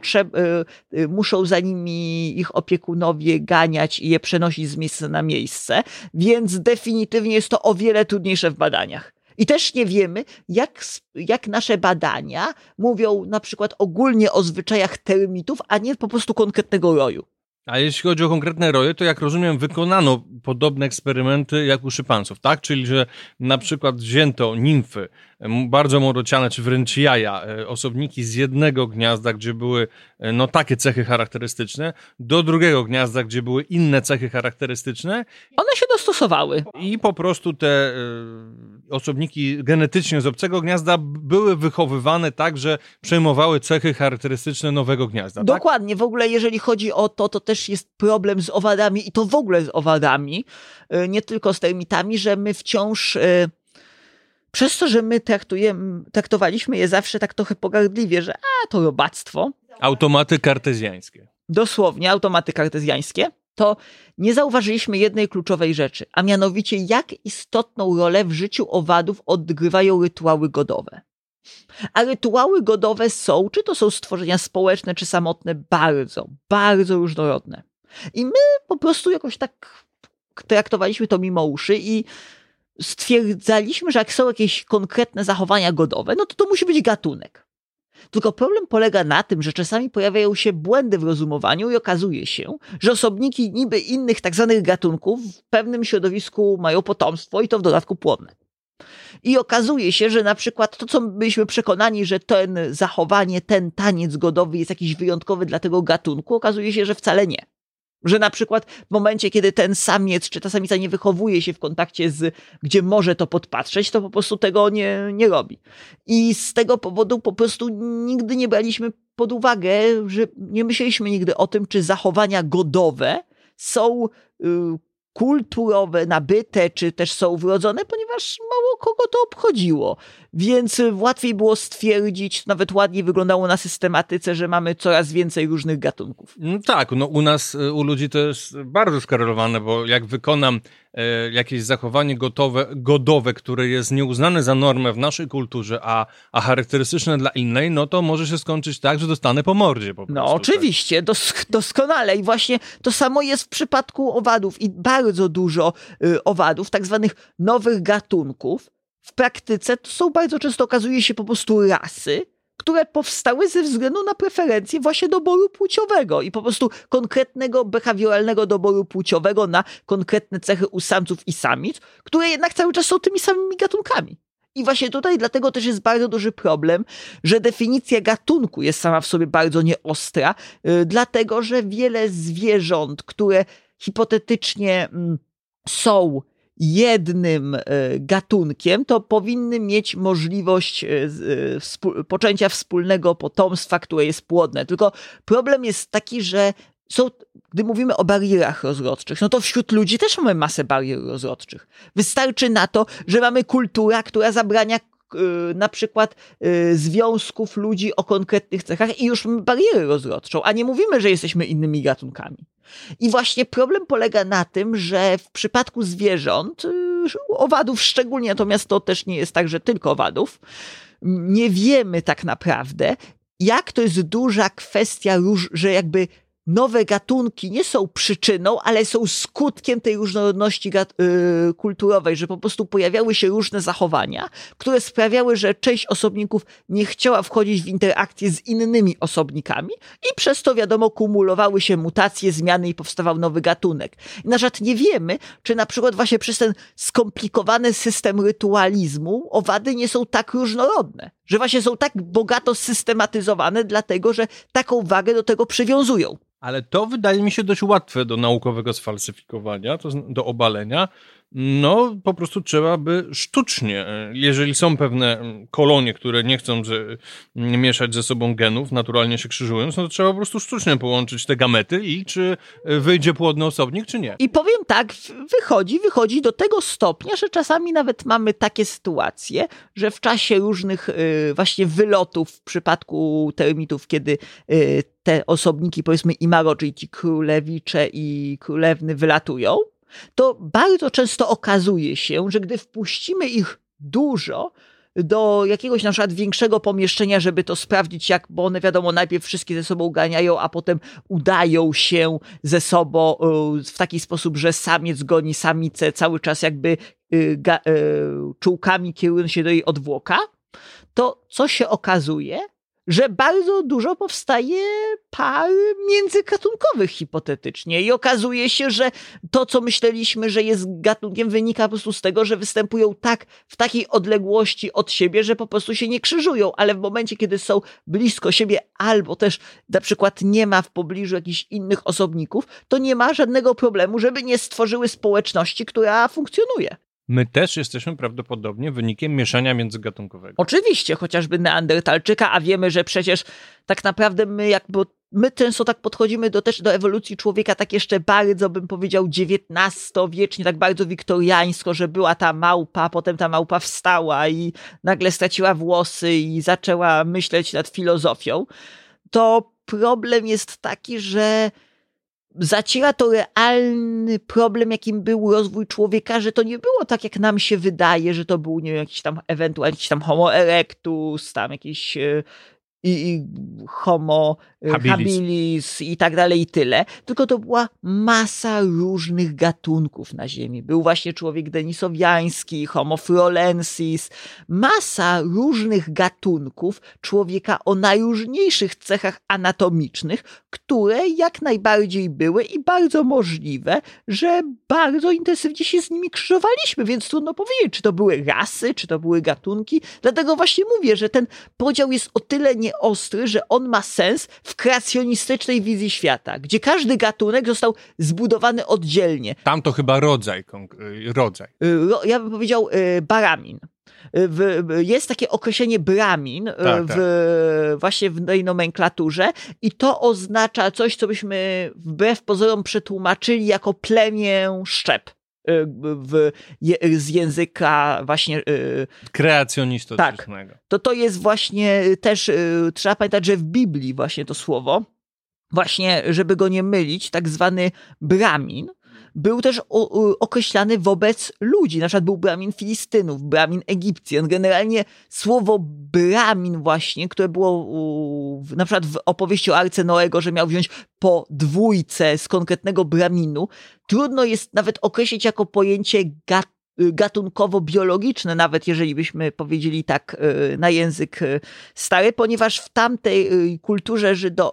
y, muszą za nimi ich opiekunowie ganiać i je przenosić z miejsca na miejsce, więc definitywnie jest to o wiele trudniejsze w badaniach. I też nie wiemy, jak, jak nasze badania mówią na przykład ogólnie o zwyczajach termitów, a nie po prostu konkretnego roju. A jeśli chodzi o konkretne roje, to jak rozumiem, wykonano podobne eksperymenty jak u szympansów, tak? Czyli, że na przykład wzięto nimfy, bardzo młodociane, czy wręcz jaja, e, osobniki z jednego gniazda, gdzie były e, no takie cechy charakterystyczne, do drugiego gniazda, gdzie były inne cechy charakterystyczne. One się dostosowały. I po prostu te e, osobniki genetycznie z obcego gniazda były wychowywane tak, że przejmowały cechy charakterystyczne nowego gniazda. Tak? Dokładnie. W ogóle jeżeli chodzi o to, to też jest problem z owadami i to w ogóle z owadami, nie tylko z termitami, że my wciąż przez to, że my traktujemy, traktowaliśmy je zawsze tak trochę pogardliwie, że a, to robactwo. Automaty kartezjańskie. Dosłownie, automaty kartezjańskie. To nie zauważyliśmy jednej kluczowej rzeczy, a mianowicie jak istotną rolę w życiu owadów odgrywają rytuały godowe. A rytuały godowe są, czy to są stworzenia społeczne, czy samotne, bardzo, bardzo różnorodne. I my po prostu jakoś tak traktowaliśmy to mimo uszy i stwierdzaliśmy, że jak są jakieś konkretne zachowania godowe, no to to musi być gatunek. Tylko problem polega na tym, że czasami pojawiają się błędy w rozumowaniu i okazuje się, że osobniki niby innych tak zwanych gatunków w pewnym środowisku mają potomstwo i to w dodatku płodne. I okazuje się, że na przykład to, co byliśmy przekonani, że ten zachowanie, ten taniec godowy jest jakiś wyjątkowy dla tego gatunku, okazuje się, że wcale nie. Że na przykład w momencie, kiedy ten samiec czy ta samica nie wychowuje się w kontakcie z, gdzie może to podpatrzeć, to po prostu tego nie, nie robi. I z tego powodu po prostu nigdy nie braliśmy pod uwagę, że nie myśleliśmy nigdy o tym, czy zachowania godowe są y, kulturowe, nabyte, czy też są wrodzone, ponieważ mało kogo to obchodziło. Więc łatwiej było stwierdzić, nawet ładniej wyglądało na systematyce, że mamy coraz więcej różnych gatunków. No tak, no u nas, u ludzi to jest bardzo skorelowane, bo jak wykonam jakieś zachowanie gotowe, godowe, które jest nieuznane za normę w naszej kulturze, a, a charakterystyczne dla innej, no to może się skończyć tak, że dostanę po mordzie po no, prostu. No oczywiście, tak. dos doskonale i właśnie to samo jest w przypadku owadów i bardzo dużo y, owadów, tak zwanych nowych gatunków, w praktyce to są bardzo często okazuje się po prostu rasy, które powstały ze względu na preferencje właśnie doboru płciowego i po prostu konkretnego behawioralnego doboru płciowego na konkretne cechy u samców i samic, które jednak cały czas są tymi samymi gatunkami. I właśnie tutaj dlatego też jest bardzo duży problem, że definicja gatunku jest sama w sobie bardzo nieostra, yy, dlatego że wiele zwierząt, które hipotetycznie yy, są jednym e, gatunkiem, to powinny mieć możliwość e, e, poczęcia wspólnego potomstwa, które jest płodne. Tylko problem jest taki, że są, gdy mówimy o barierach rozrodczych, no to wśród ludzi też mamy masę barier rozrodczych. Wystarczy na to, że mamy kultura, która zabrania na przykład związków ludzi o konkretnych cechach i już mamy barierę rozrodczą, a nie mówimy, że jesteśmy innymi gatunkami. I właśnie problem polega na tym, że w przypadku zwierząt, y, owadów szczególnie, natomiast to też nie jest tak, że tylko owadów, nie wiemy tak naprawdę, jak to jest duża kwestia, że jakby nowe gatunki nie są przyczyną, ale są skutkiem tej różnorodności yy, kulturowej, że po prostu pojawiały się różne zachowania, które sprawiały, że część osobników nie chciała wchodzić w interakcję z innymi osobnikami i przez to, wiadomo, kumulowały się mutacje, zmiany i powstawał nowy gatunek. Na przykład nie wiemy, czy na przykład właśnie przez ten skomplikowany system rytualizmu owady nie są tak różnorodne, że właśnie są tak bogato systematyzowane, dlatego że taką wagę do tego przywiązują. Ale to wydaje mi się dość łatwe do naukowego sfalsyfikowania, do obalenia. No, po prostu trzeba by sztucznie, e, jeżeli są pewne mm, kolonie, które nie chcą że, mm, mieszać ze sobą genów, naturalnie się krzyżując, no to trzeba po prostu sztucznie połączyć te gamety i czy e, wyjdzie płodny osobnik, czy nie. I powiem tak, wychodzi, wychodzi do tego stopnia, że czasami nawet mamy takie sytuacje, że w czasie różnych e, właśnie wylotów w przypadku termitów, kiedy te osobniki, powiedzmy imaro, czyli ci królewicze i królewny wylatują, to bardzo często okazuje się, że gdy wpuścimy ich dużo, do jakiegoś na przykład większego pomieszczenia, żeby to sprawdzić, jak, bo one wiadomo, najpierw wszystkie ze sobą ganiają, a potem udają się ze sobą y, w taki sposób, że samiec goni samicę cały czas jakby y, y, czułkami kierując się do jej odwłoka, to co się okazuje? Że bardzo dużo powstaje par międzygatunkowych hipotetycznie i okazuje się, że to, co myśleliśmy, że jest gatunkiem, wynika po prostu z tego, że występują tak w takiej odległości od siebie, że po prostu się nie krzyżują, ale w momencie, kiedy są blisko siebie albo też na przykład nie ma w pobliżu jakichś innych osobników, to nie ma żadnego problemu, żeby nie stworzyły społeczności, która funkcjonuje. My też jesteśmy prawdopodobnie wynikiem mieszania międzygatunkowego. Oczywiście, chociażby Neandertalczyka, a wiemy, że przecież tak naprawdę my jakby my często tak podchodzimy do, też do ewolucji człowieka tak jeszcze bardzo, bym powiedział, XIX-wiecznie, tak bardzo wiktoriańsko, że była ta małpa, potem ta małpa wstała i nagle straciła włosy i zaczęła myśleć nad filozofią. To problem jest taki, że zaciera to realny problem, jakim był rozwój człowieka, że to nie było tak, jak nam się wydaje, że to był nie wiem, jakiś tam ewentualnie jakiś tam homo erectus, tam jakiś e, i, i homo y, Habilis. habilis. i tak dalej i tyle, tylko to była masa różnych gatunków na Ziemi. Był właśnie człowiek denisowiański, homo florensis, masa różnych gatunków człowieka o najróżniejszych cechach anatomicznych, które jak najbardziej były i bardzo możliwe, że bardzo intensywnie się z nimi krzyżowaliśmy, więc trudno powiedzieć, czy to były rasy, czy to były gatunki. Dlatego właśnie mówię, że ten podział jest o tyle nieostry, że on ma sens w kreacjonistycznej wizji świata, gdzie każdy gatunek został zbudowany oddzielnie. Tam to chyba rodzaj, y, rodzaj. Y, Ja bym powiedział y, baramin. W, jest takie określenie bramin Tak, w, właśnie w tej nomenklaturze i to oznacza coś, co byśmy wbrew pozorom przetłumaczyli jako plemię szczep. Y, W, z języka właśnie y, Kreacjonistycznego. to to jest właśnie y, też, trzeba pamiętać, że w Biblii właśnie to słowo, właśnie, żeby go nie mylić, tak zwany bramin, był też o, o, określany wobec ludzi. Na przykład był bramin Filistynów, bramin Egipcjan. Generalnie słowo bramin właśnie, które było u, na przykład w opowieści o Arce Noego, że miał wziąć po dwójce z konkretnego braminu, trudno jest nawet określić jako pojęcie gat gatunkowo-biologiczne, nawet jeżeli byśmy powiedzieli tak y, na język y, stary, ponieważ w tamtej y, kulturze żydo,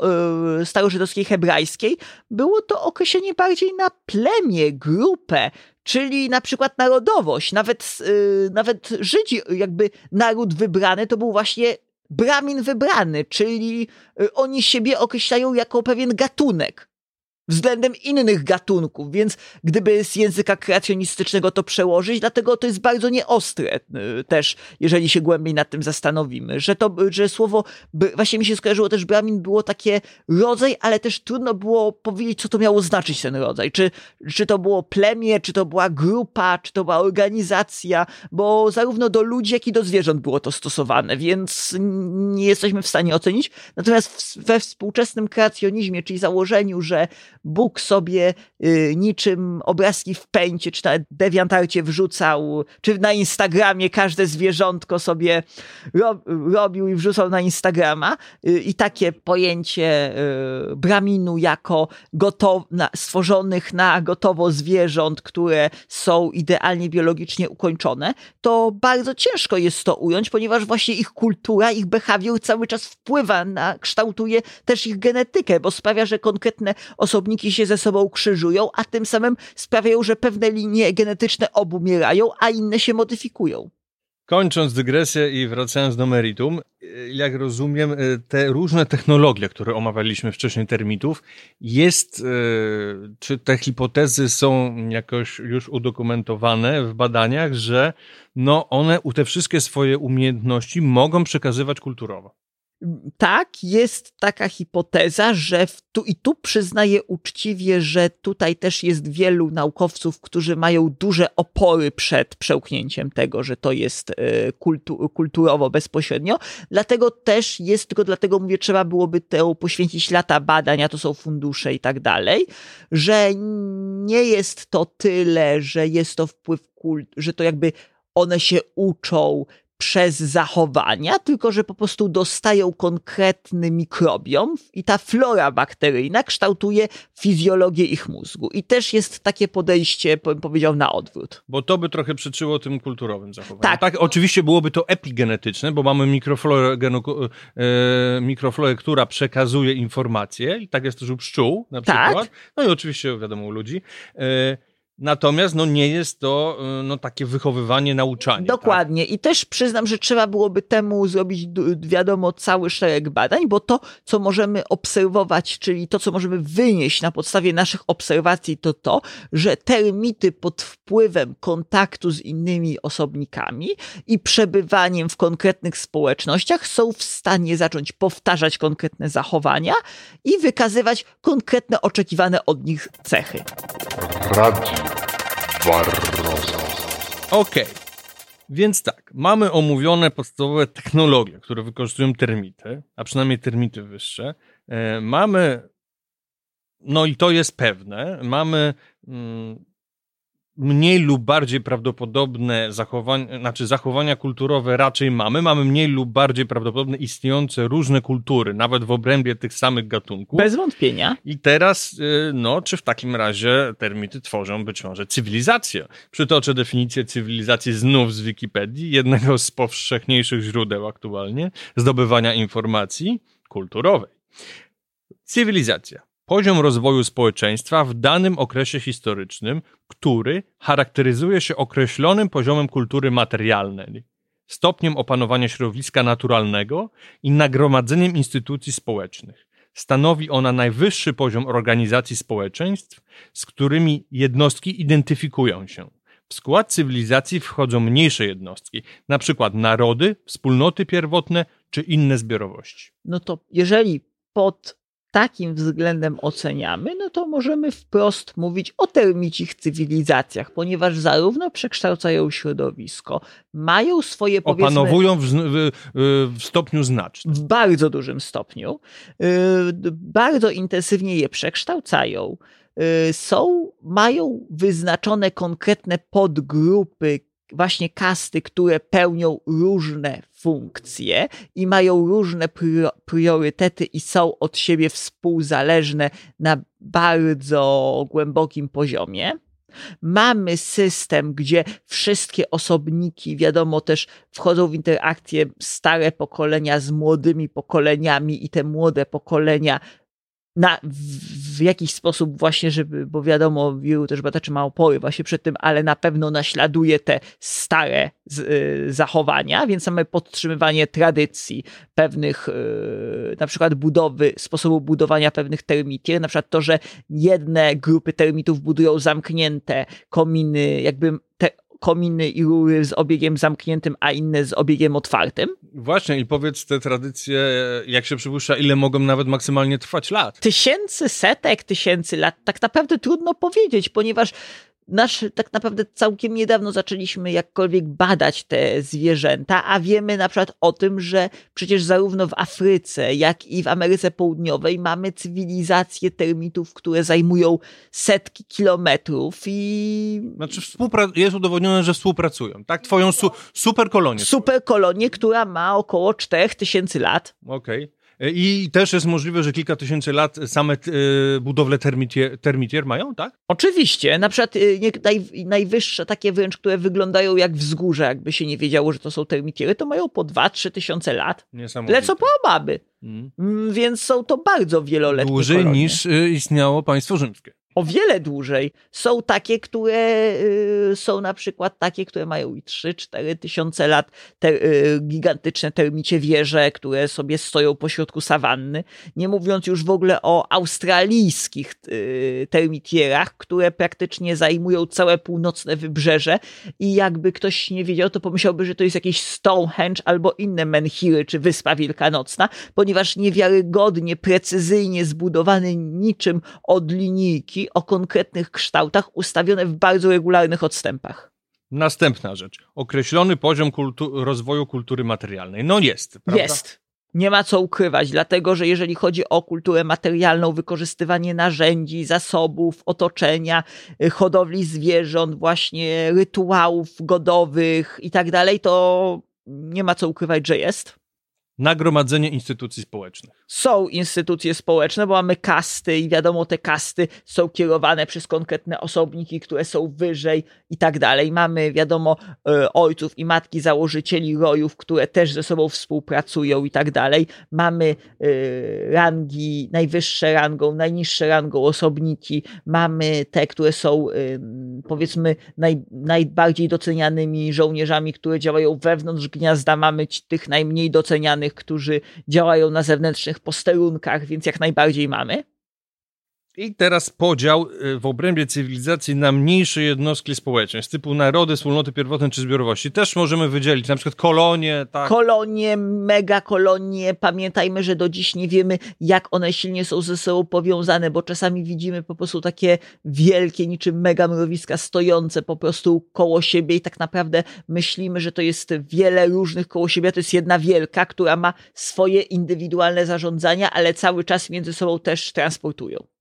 y, starożydowskiej hebrajskiej było to określenie bardziej na plemię, grupę, czyli na przykład narodowość. Nawet, y, nawet Żydzi, jakby naród wybrany, to był właśnie bramin wybrany, czyli y, oni siebie określają jako pewien gatunek względem innych gatunków, więc gdyby z języka kreacjonistycznego to przełożyć, dlatego to jest bardzo nieostre y, też, jeżeli się głębiej nad tym zastanowimy, że to, że słowo, właśnie mi się skojarzyło też Brahmin było takie rodzaj, ale też trudno było powiedzieć, co to miało znaczyć ten rodzaj, czy, czy to było plemię, czy to była grupa, czy to była organizacja, bo zarówno do ludzi, jak i do zwierząt było to stosowane, więc nie jesteśmy w stanie ocenić, natomiast we współczesnym kreacjonizmie, czyli założeniu, że Bóg sobie y, niczym obrazki w pęcie, czy na dewiantarcie wrzucał, czy na Instagramie każde zwierzątko sobie ro, robił i wrzucał na Instagrama. Y, I takie pojęcie y, braminu jako gotow, na, stworzonych na gotowo zwierząt, które są idealnie biologicznie ukończone, to bardzo ciężko jest to ująć, ponieważ właśnie ich kultura, ich behawior cały czas wpływa na, kształtuje też ich genetykę, bo sprawia, że konkretne osobniki się ze sobą krzyżują, a tym samym sprawiają, że pewne linie genetyczne obumierają, a inne się modyfikują. Kończąc dygresję i wracając do meritum, jak rozumiem, y, te różne technologie, które omawialiśmy wcześniej termitów, jest, y, czy te hipotezy są jakoś już udokumentowane w badaniach, że no one te wszystkie swoje umiejętności mogą przekazywać kulturowo. Tak, jest taka hipoteza, że tu i tu przyznaję uczciwie, że tutaj też jest wielu naukowców, którzy mają duże opory przed przełknięciem tego, że to jest e, kultu, kulturowo bezpośrednio. Dlatego też jest, tylko dlatego mówię, trzeba byłoby temu poświęcić lata badań, a to są fundusze i tak dalej, że nie jest to tyle, że jest to wpływ kult, że to jakby one się uczą przez zachowania, tylko że po prostu dostają konkretny mikrobiom i ta flora bakteryjna kształtuje fizjologię ich mózgu. I też jest takie podejście, bym powiedział, na odwrót. Bo to by trochę przyczyło tym kulturowym zachowaniom. Tak. oczywiście byłoby to epigenetyczne, bo mamy mikroflorę, genu- e, mikroflorę, która przekazuje informacje i tak jest też u pszczół na Tak. przykład. No i oczywiście wiadomo u ludzi. E, natomiast no nie jest to e, no, takie wychowywanie, nauczanie. Dokładnie. I też przyznam, że trzeba byłoby temu zrobić, wiadomo, cały szereg badań, bo to, co możemy obserwować, czyli to, co możemy wynieść na podstawie naszych obserwacji, to to, że termity pod wpływem kontaktu z innymi osobnikami i przebywaniem w konkretnych społecznościach są w stanie zacząć powtarzać konkretne zachowania i wykazywać konkretne oczekiwane od nich cechy. Radio Barroso. Okej. Więc tak, mamy omówione podstawowe technologie, które wykorzystują termity, a przynajmniej termity wyższe. E, mamy, no i to jest pewne, mamy mm, mniej lub bardziej prawdopodobne zachowania, znaczy zachowania kulturowe raczej mamy. Mamy mniej lub bardziej prawdopodobne istniejące różne kultury, nawet w obrębie tych samych gatunków. Bez wątpienia. I teraz, y, no, czy w takim razie termity tworzą być może cywilizację? Przytoczę definicję cywilizacji znów z Wikipedii, jednego z powszechniejszych źródeł aktualnie zdobywania informacji kulturowej. Cywilizacja. Poziom rozwoju społeczeństwa w danym okresie historycznym, który charakteryzuje się określonym poziomem kultury materialnej, stopniem opanowania środowiska naturalnego i nagromadzeniem instytucji społecznych. Stanowi ona najwyższy poziom organizacji społeczeństw, z którymi jednostki identyfikują się. W skład cywilizacji wchodzą mniejsze jednostki, przykład narody, wspólnoty pierwotne czy inne zbiorowości. No to jeżeli pod takim względem oceniamy, no to możemy wprost mówić o termicich cywilizacjach, ponieważ zarówno przekształcają środowisko, mają swoje powiedzmy... Opanowują w, w, w stopniu znacznym. W bardzo dużym stopniu. Yy, bardzo intensywnie je przekształcają. Yy, są, mają wyznaczone konkretne podgrupy właśnie kasty, które pełnią różne funkcje i mają różne priorytety i są od siebie współzależne na bardzo głębokim poziomie. Mamy system, gdzie wszystkie osobniki, wiadomo, też wchodzą w interakcję stare pokolenia z młodymi pokoleniami, i te młode pokolenia na, w, w, jakiś sposób właśnie, żeby, bo wiadomo, wielu też badaczy ma opory właśnie przed tym, ale na pewno naśladuje te stare z, y, zachowania, więc mamy podtrzymywanie tradycji pewnych, y, na przykład budowy, sposobu budowania pewnych termitier, na przykład to, że jedne grupy termitów budują zamknięte kominy, jakby te, kominy i rury z obiegiem zamkniętym, a inne z obiegiem otwartym. Właśnie i powiedz te tradycje, jak się przypuszcza, ile mogą nawet maksymalnie trwać lat? Tysięcy, setek tysięcy lat, tak naprawdę trudno powiedzieć, ponieważ nasz, tak naprawdę całkiem niedawno zaczęliśmy jakkolwiek badać te zwierzęta, a wiemy na przykład o tym, że przecież zarówno w Afryce, jak i w Ameryce Południowej mamy cywilizacje termitów, które zajmują setki kilometrów i... Znaczy jest udowodnione, że współpracują, tak? Twoją su superkolonię. Superkolonię, która ma około 4000 lat. Okej. Okay. I też jest możliwe, że kilka tysięcy lat same y, budowle termitier, termitier mają, tak? Oczywiście. Na przykład nie, naj, najwyższe takie wręcz, które wyglądają jak wzgórze, jakby się nie wiedziało, że to są termitiery, to mają po 2-3 tysiące lat. Lecą po obaby. Mm. mm. Więc są to bardzo wieloletnie Dłużej kolonie. niż y, istniało państwo rzymskie o wiele dłużej. Są takie, które y, są na przykład takie, które mają i 3-4 tysiące lat, te, y, gigantyczne termicie wieże, które sobie stoją pośrodku sawanny. Nie mówiąc już w ogóle o australijskich y, termitierach, które praktycznie zajmują całe północne wybrzeże i jakby ktoś nie wiedział, to pomyślałby, że to jest jakiś Stonehenge albo inne menhiry czy Wyspa Wielkanocna, ponieważ niewiarygodnie, precyzyjnie zbudowany niczym od linijki o konkretnych kształtach ustawione w bardzo regularnych odstępach. Następna rzecz. Określony poziom kultu rozwoju kultury materialnej. No jest, prawda? Jest. Nie ma co ukrywać, dlatego że jeżeli chodzi o kulturę materialną, wykorzystywanie narzędzi, zasobów, otoczenia, y, hodowli zwierząt, właśnie rytuałów godowych i tak dalej, to nie ma co ukrywać, że jest. Nagromadzenie instytucji społecznych. Są instytucje społeczne, bo mamy kasty i wiadomo, te kasty są kierowane przez konkretne osobniki, które są wyżej i tak dalej. Mamy, wiadomo, e, ojców i matki założycieli rojów, które też ze sobą współpracują i tak dalej. Mamy e, rangi, najwyższe rangą, najniższe rangą osobniki. Mamy te, które są, e, powiedzmy, naj, najbardziej docenianymi żołnierzami, które działają wewnątrz gniazda. Mamy tych najmniej docenianych, którzy działają na zewnętrznych posterunkach, więc jak najbardziej mamy. I teraz podział y, w obrębie cywilizacji na mniejsze jednostki społeczne, z typu narody, wspólnoty pierwotne czy zbiorowości. Też możemy wydzielić, na przykład kolonie, tak? Kolonie, megakolonie. Pamiętajmy, że do dziś nie wiemy, jak one silnie są ze sobą powiązane, bo czasami widzimy po prostu takie wielkie, niczym mega mrowiska stojące po prostu koło siebie i tak naprawdę myślimy, że to jest wiele różnych koło siebie. To jest jedna wielka, która ma swoje indywidualne zarządzania, ale cały czas między sobą też transportują.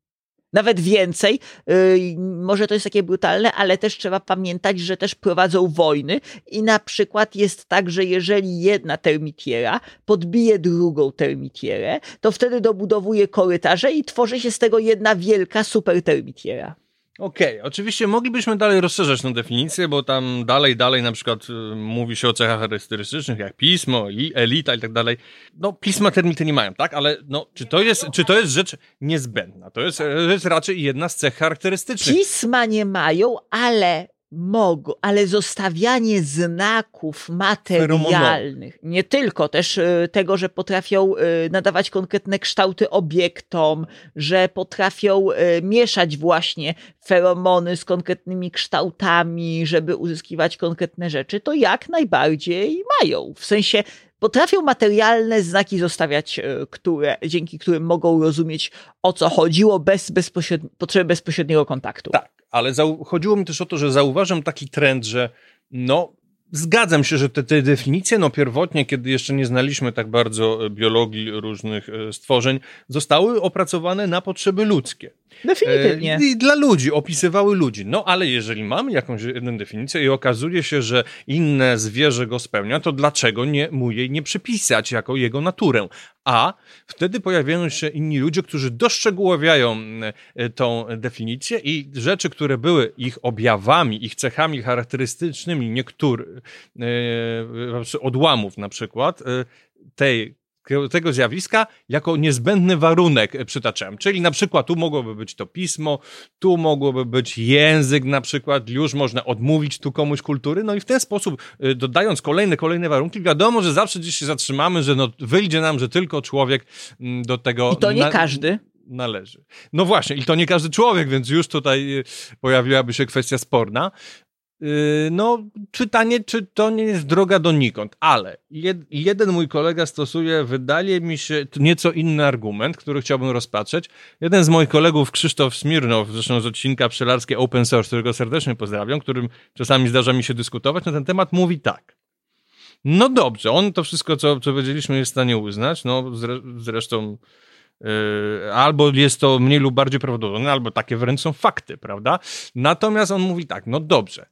Nawet więcej, yy, może to jest takie brutalne, ale też trzeba pamiętać, że też prowadzą wojny i na przykład jest tak, że jeżeli jedna termitiera podbije drugą termitierę, to wtedy dobudowuje korytarze i tworzy się z tego jedna wielka super termitiera. Okej, oczywiście moglibyśmy dalej rozszerzać tę definicję, bo tam dalej, dalej na przykład y, mówi się o cechach charakterystycznych, jak pismo, elita i tak dalej. No, pisma termity nie mają, tak? Ale no, czy to jest, czy to jest rzecz niezbędna? To jest, to jest raczej jedna z cech charakterystycznych. Pisma nie mają, ale mogą, ale zostawianie znaków materialnych, nie tylko też y, tego, że potrafią y, nadawać konkretne kształty obiektom, że potrafią y, mieszać właśnie feromony z konkretnymi kształtami, żeby uzyskiwać konkretne rzeczy, to jak najbardziej mają. W sensie potrafią materialne znaki zostawiać, które, dzięki którym mogą rozumieć o co chodziło bez bezpośredni- potrzeby bezpośredniego kontaktu. Tak, ale chodziło mi też o to, że zauważam taki trend, że no, zgadzam się, że te, te definicje, no pierwotnie, kiedy jeszcze nie znaliśmy tak bardzo e, biologii różnych e, stworzeń, zostały opracowane na potrzeby ludzkie. Definitywnie. E, I dla ludzi, opisywały ludzi. No ale jeżeli mamy jakąś jedną definicję i okazuje się, że inne zwierzę go spełnia, to dlaczego nie mu jej nie przypisać jako jego naturę? A wtedy pojawiają się inni ludzie, którzy doszczegóławiają e, tą definicję i rzeczy, które były ich objawami, ich cechami charakterystycznymi niektórych e, odłamów na przykład tej tego zjawiska jako niezbędny warunek przytaczałem. Czyli na przykład tu mogłoby być to pismo, tu mogłoby być język na przykład, już można odmówić tu komuś kultury, no i w ten sposób y, dodając kolejne, kolejne warunki, wiadomo, że zawsze gdzieś się zatrzymamy, że no, wyjdzie nam, że tylko człowiek mm, do tego... I to nie na każdy należy. No właśnie, i to nie każdy człowiek, więc już tutaj y, pojawiłaby się kwestia sporna. Y, no, pytanie, czy to nie jest droga donikąd, ale jed, jeden mój kolega stosuje, wydaje mi się, nieco inny argument, który chciałbym rozpatrzeć. Jeden z moich kolegów, Krzysztof Smirnow, zresztą z odcinka Pszczelarskie Open Source, którego serdecznie pozdrawiam, którym czasami zdarza mi się dyskutować na ten temat, mówi tak. No dobrze, on to wszystko, co, co powiedzieliśmy, jest w stanie uznać, no zre, zresztą Yy, albo jest to mniej lub bardziej prawdopodobne, albo takie wręcz są fakty, prawda? Natomiast on mówi tak, no dobrze,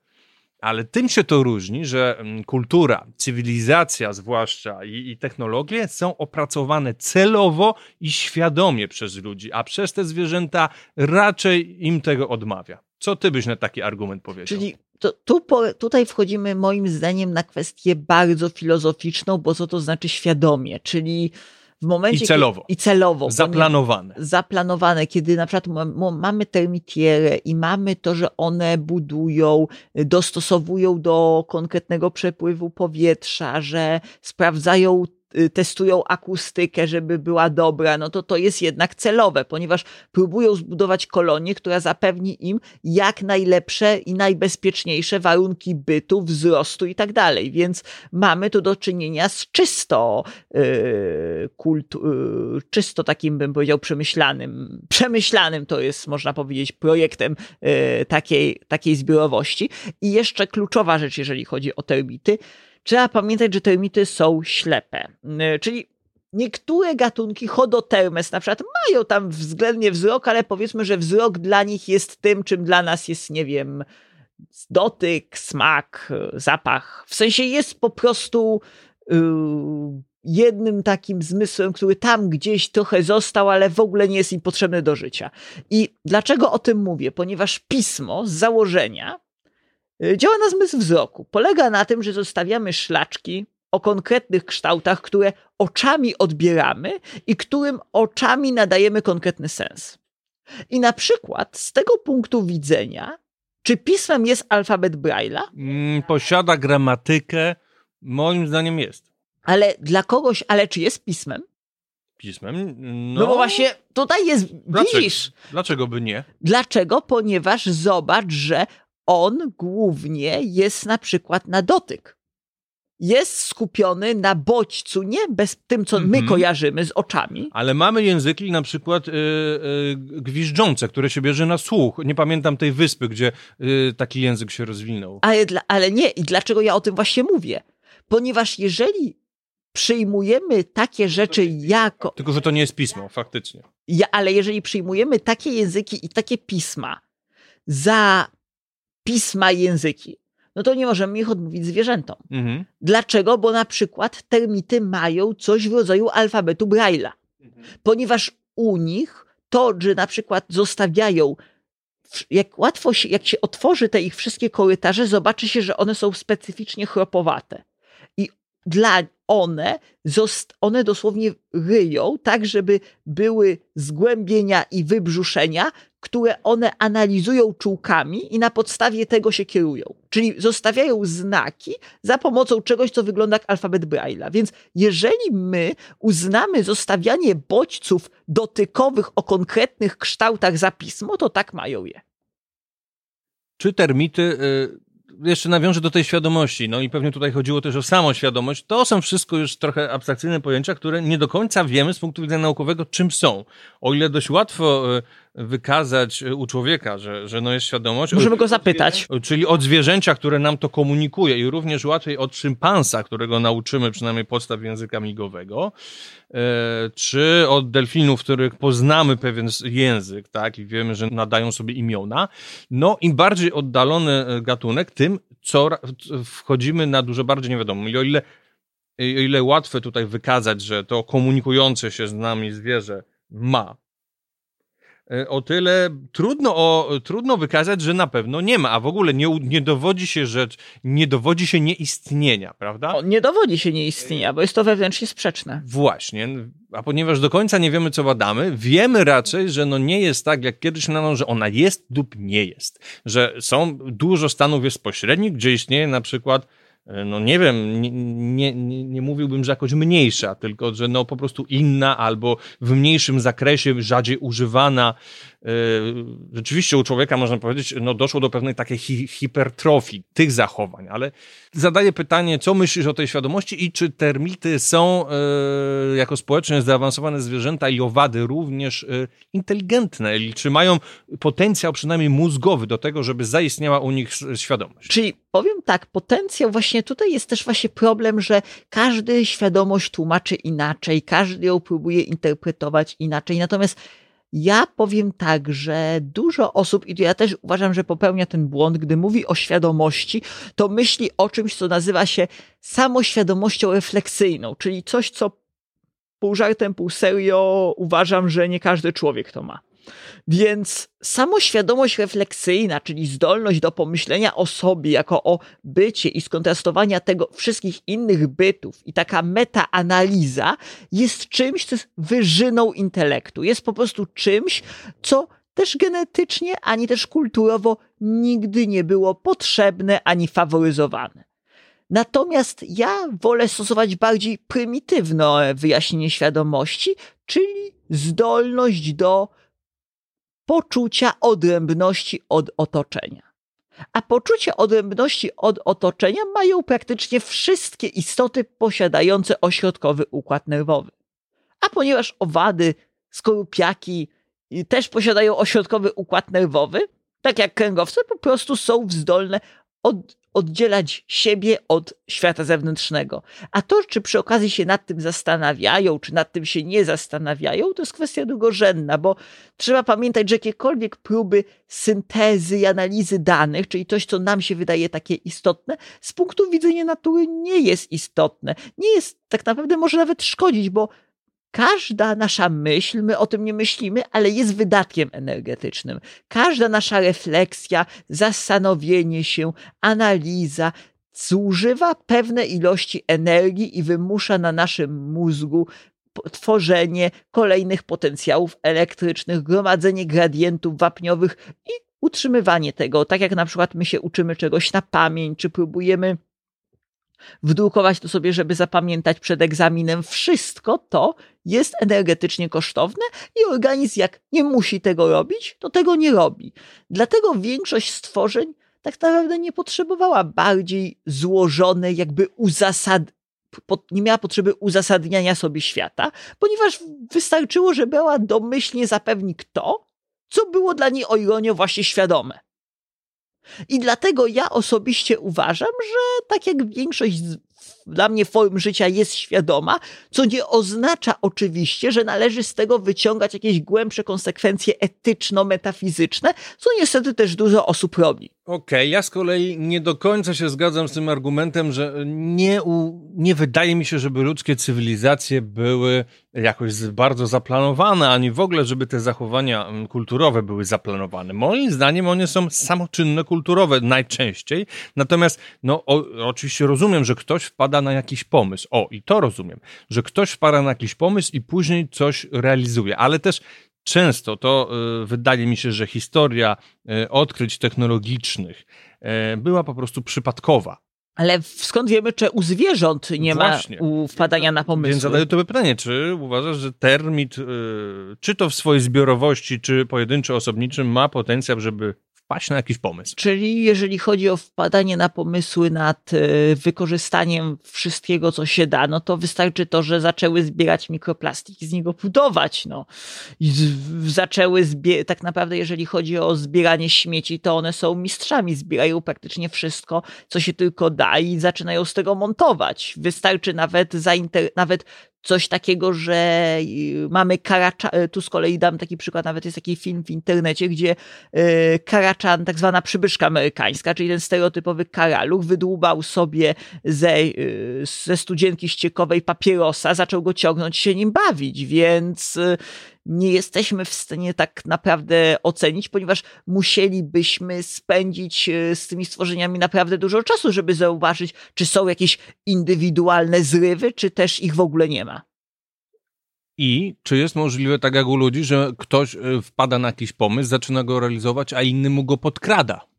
ale tym się to różni, że mm, kultura, cywilizacja zwłaszcza i, i, technologie są opracowane celowo i świadomie przez ludzi, a przez te zwierzęta raczej im tego odmawia. Co ty byś na taki argument powiedział? Czyli to, tu, po, tutaj wchodzimy moim zdaniem na kwestię bardzo filozoficzną, bo co to znaczy świadomie, czyli w momencie. I celowo. Kiedy, I celowo. Zaplanowane. Zaplanowane, kiedy na przykład mamy termitierę i mamy to, że one budują, dostosowują do konkretnego przepływu powietrza, że sprawdzają Y, testują akustykę, żeby była dobra, no to to jest jednak celowe, ponieważ próbują zbudować kolonię, która zapewni im jak najlepsze i najbezpieczniejsze warunki bytu, wzrostu i tak dalej. Więc mamy tu do czynienia z czysto yy, kultu, yy, czysto takim bym powiedział przemyślanym. Przemyślanym to jest, można powiedzieć, projektem yy, takiej, takiej zbiorowości. I jeszcze kluczowa rzecz, jeżeli chodzi o termity, Trzeba pamiętać, że termity są ślepe. Czyli niektóre gatunki chodotermes na przykład mają tam względnie wzrok, ale powiedzmy, że wzrok dla nich jest tym, czym dla nas jest, nie wiem, dotyk, smak, zapach. W sensie jest po prostu yy, jednym takim zmysłem, który tam gdzieś trochę został, ale w ogóle nie jest im potrzebny do życia. I dlaczego o tym mówię? Ponieważ pismo z założenia działa na zmysł wzroku. Polega na tym, że zostawiamy szlaczki o konkretnych kształtach, które oczami odbieramy i którym oczami nadajemy konkretny sens. I na przykład z tego punktu widzenia, czy pismem jest alfabet Braille'a? Mm, posiada gramatykę, moim zdaniem jest. Ale dla kogoś, ale czy jest pismem? Pismem? No, no bo właśnie tutaj jest, dlaczego, widzisz. Dlaczego by nie? Dlaczego? Ponieważ zobacz, że on głównie jest na przykład na dotyk. Jest skupiony na bodźcu, nie bez tym, co my -hmm. kojarzymy z oczami. Ale mamy języki na przykład yy, yy, gwiżdżące, które się bierze na słuch. Nie pamiętam tej wyspy, gdzie yy, taki język się rozwinął. Ale, ale nie. I dlaczego ja o tym właśnie mówię? Ponieważ jeżeli przyjmujemy takie rzeczy jako. Tylko, że to nie jest pismo, faktycznie. Ja, ale jeżeli przyjmujemy takie języki i takie pisma za pisma i języki, no to nie możemy ich odmówić zwierzętom. Mhm. Dlaczego? Bo na przykład termity mają coś w rodzaju alfabetu Braille'a. Ponieważ u nich to, że na przykład zostawiają, jak łatwo się, jak się otworzy te ich wszystkie korytarze, zobaczy się, że one są specyficznie chropowate. I dla one, one dosłownie ryją tak, żeby były zgłębienia i wybrzuszenia, które one analizują czułkami i na podstawie tego się kierują. Czyli zostawiają znaki za pomocą czegoś, co wygląda jak alfabet Braille'a. Więc jeżeli my uznamy zostawianie bodźców dotykowych o konkretnych kształtach za pismo, to tak mają je. Czy termity, y, jeszcze nawiążę do tej świadomości, no i pewnie tutaj chodziło też o samą świadomość, to są wszystko już trochę abstrakcyjne pojęcia, które nie do końca wiemy z punktu widzenia naukowego, czym są. O ile dość łatwo y, wykazać y, u człowieka, że, że no jest świadomość. Możemy go zapytać. Czyli od zwierzęcia, które nam to komunikuje i również łatwiej od szympansa, którego nauczymy przynajmniej podstaw języka migowego, e, czy od delfinów, których poznamy pewien język, tak, i wiemy, że nadają sobie imiona. No, im bardziej oddalony e, gatunek, tym cora- c- wchodzimy na dużo bardziej niewiadomą. I o ile, o ile łatwe tutaj wykazać, że to komunikujące się z nami zwierzę ma E, o tyle trudno, o, trudno wykazać, że na pewno nie ma, a w ogóle nie, nie dowodzi się rzecz, nie dowodzi się nieistnienia, prawda? O, nie dowodzi się nieistnienia, bo jest to wewnętrznie sprzeczne. Właśnie, a ponieważ do końca nie wiemy, co badamy, wiemy raczej, że no nie jest tak, jak kiedyś nadano, że ona jest lub nie jest. Że są dużo stanów jest pośrednich, gdzie istnieje na przykład, e, no nie wiem, nie, nie, nie, mówiłbym, że jakoś mniejsza, tylko że no po prostu inna albo w mniejszym zakresie, rzadziej używana. E, Rzeczywiście u człowieka można powiedzieć, no doszło do pewnej takiej hi hipertrofii tych zachowań, ale zadaję pytanie, co myślisz o tej świadomości i czy termity są e, jako społecznie zaawansowane zwierzęta i owady również e, inteligentne, i czy mają potencjał przynajmniej mózgowy do tego, żeby zaistniała u nich świadomość? Czyli powiem tak, potencjał właśnie tutaj jest też właśnie problem, że każdy świadomość tłumaczy inaczej, każdy ją próbuje interpretować inaczej. Natomiast ja powiem tak, że dużo osób, i ja też uważam, że popełnia ten błąd, gdy mówi o świadomości, to myśli o czymś, co nazywa się samoświadomością refleksyjną, czyli coś, co pół żartem, pół serio uważam, że nie każdy człowiek to ma. Więc samoświadomość refleksyjna, czyli zdolność do pomyślenia o sobie jako o bycie i skontrastowania tego wszystkich innych bytów i taka metaanaliza jest czymś, co jest wyżyną intelektu. Jest po prostu czymś, co też genetycznie, ani też kulturowo nigdy nie było potrzebne ani faworyzowane. Natomiast ja wolę stosować bardziej prymitywne wyjaśnienie świadomości, czyli zdolność do poczucia odrębności od otoczenia. A poczucie odrębności od otoczenia mają praktycznie wszystkie istoty posiadające ośrodkowy układ nerwowy. A ponieważ owady, skorupiaki y, też posiadają ośrodkowy układ nerwowy, tak jak kręgowce, po prostu są zdolne od, oddzielać siebie od świata zewnętrznego. A to, czy przy okazji się nad tym zastanawiają, czy nad tym się nie zastanawiają, to jest kwestia drugorzędna, bo trzeba pamiętać, że jakiekolwiek próby syntezy i analizy danych, czyli coś, co nam się wydaje takie istotne, z punktu widzenia natury nie jest istotne. Nie jest, tak naprawdę może nawet szkodzić, bo każda nasza myśl, my o tym nie myślimy, ale jest wydatkiem energetycznym. Każda nasza refleksja, zastanowienie się, analiza zużywa pewne ilości energii i wymusza na naszym mózgu tworzenie kolejnych potencjałów elektrycznych, gromadzenie gradientów wapniowych i utrzymywanie tego. Tak jak na przykład my się uczymy czegoś na pamięć, czy próbujemy wdrukować to sobie, żeby zapamiętać przed egzaminem. Wszystko to jest energetycznie kosztowne i organizm, jak nie musi tego robić, to tego nie robi. Dlatego większość stworzeń tak naprawdę nie potrzebowała bardziej złożonej, jakby uzasad... nie miała potrzeby uzasadniania sobie świata, ponieważ wystarczyło, że brała domyślnie zapewnik to, co było dla niej o ironię właśnie świadome. I dlatego ja osobiście uważam, że tak jak większość dla mnie form życia jest świadoma, co nie oznacza oczywiście, że należy z tego wyciągać jakieś głębsze konsekwencje etyczno-metafizyczne, co niestety też dużo osób robi. Okej, okay, ja z kolei nie do końca się zgadzam z tym argumentem, że nie, u, nie wydaje mi się, żeby ludzkie cywilizacje były jakoś bardzo zaplanowane, ani w ogóle, żeby te zachowania mm, kulturowe były zaplanowane. Moim zdaniem one są samoczynne kulturowe najczęściej, natomiast no o, oczywiście rozumiem, że ktoś wpada na jakiś pomysł. O, i to rozumiem, że ktoś wpada na jakiś pomysł i później coś realizuje, ale też często to y, wydaje mi się, że historia y, odkryć technologicznych y, była po prostu przypadkowa. Ale skąd wiemy, czy u zwierząt nie Właśnie. ma wpadania na pomysły? Więc zadaję tobie pytanie, czy uważasz, że termit, czy to w swojej zbiorowości, czy pojedynczy, osobniczym, ma potencjał, żeby wpaść na jakiś pomysł. Czyli jeżeli chodzi o wpadanie na pomysły nad e, wykorzystaniem wszystkiego, co się da, no to wystarczy to, że zaczęły zbierać mikroplastik i z niego budować. No. I zaczęły zbierać, tak naprawdę jeżeli chodzi o zbieranie śmieci, to one są mistrzami, zbierają praktycznie wszystko, co się tylko da i zaczynają z tego montować. Wystarczy nawet, zainter- nawet coś takiego, że y, mamy Karaczan, y, tu z kolei dam taki przykład, nawet jest taki film w internecie, gdzie y, Karaczan, tak zwana przybyszka amerykańska, czyli ten stereotypowy karaluch, wydłubał sobie ze, ze studzienki ściekowej papierosa, zaczął go ciągnąć się nim bawić, więc nie jesteśmy w stanie tak naprawdę ocenić, ponieważ musielibyśmy spędzić z tymi stworzeniami naprawdę dużo czasu, żeby zauważyć, czy są jakieś indywidualne zrywy, czy też ich w ogóle nie ma. I czy jest możliwe, tak jak u ludzi, że ktoś e, wpada na jakiś pomysł, zaczyna go realizować, a inny mu go podkrada?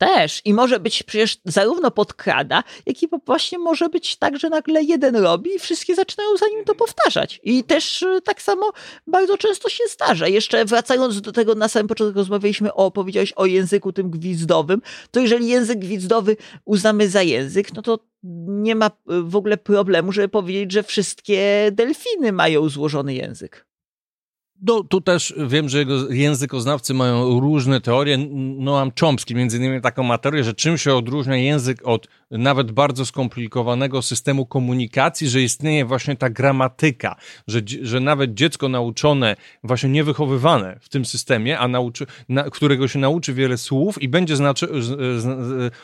Też. I może być przecież zarówno podkrada, jak i właśnie może być tak, że nagle jeden robi i wszystkie zaczynają za nim to powtarzać. I też e, tak samo bardzo często się zdarza. Jeszcze wracając do tego, na samym początku rozmawialiśmy o, powiedziałeś o języku tym gwizdowym, to jeżeli język gwizdowy uznamy za język, no to nie ma e, w ogóle problemu, żeby powiedzieć, że wszystkie delfiny mają złożony język. No, tu też wiem, że językoznawcy mają różne teorie. Noam Chomsky między innymi taką materię, że czym się odróżnia język od nawet bardzo skomplikowanego systemu komunikacji, że istnieje właśnie ta gramatyka, że, że nawet dziecko nauczone, właśnie niewychowywane w tym systemie, a nauczy, na, którego się nauczy wiele słów i będzie znaczy,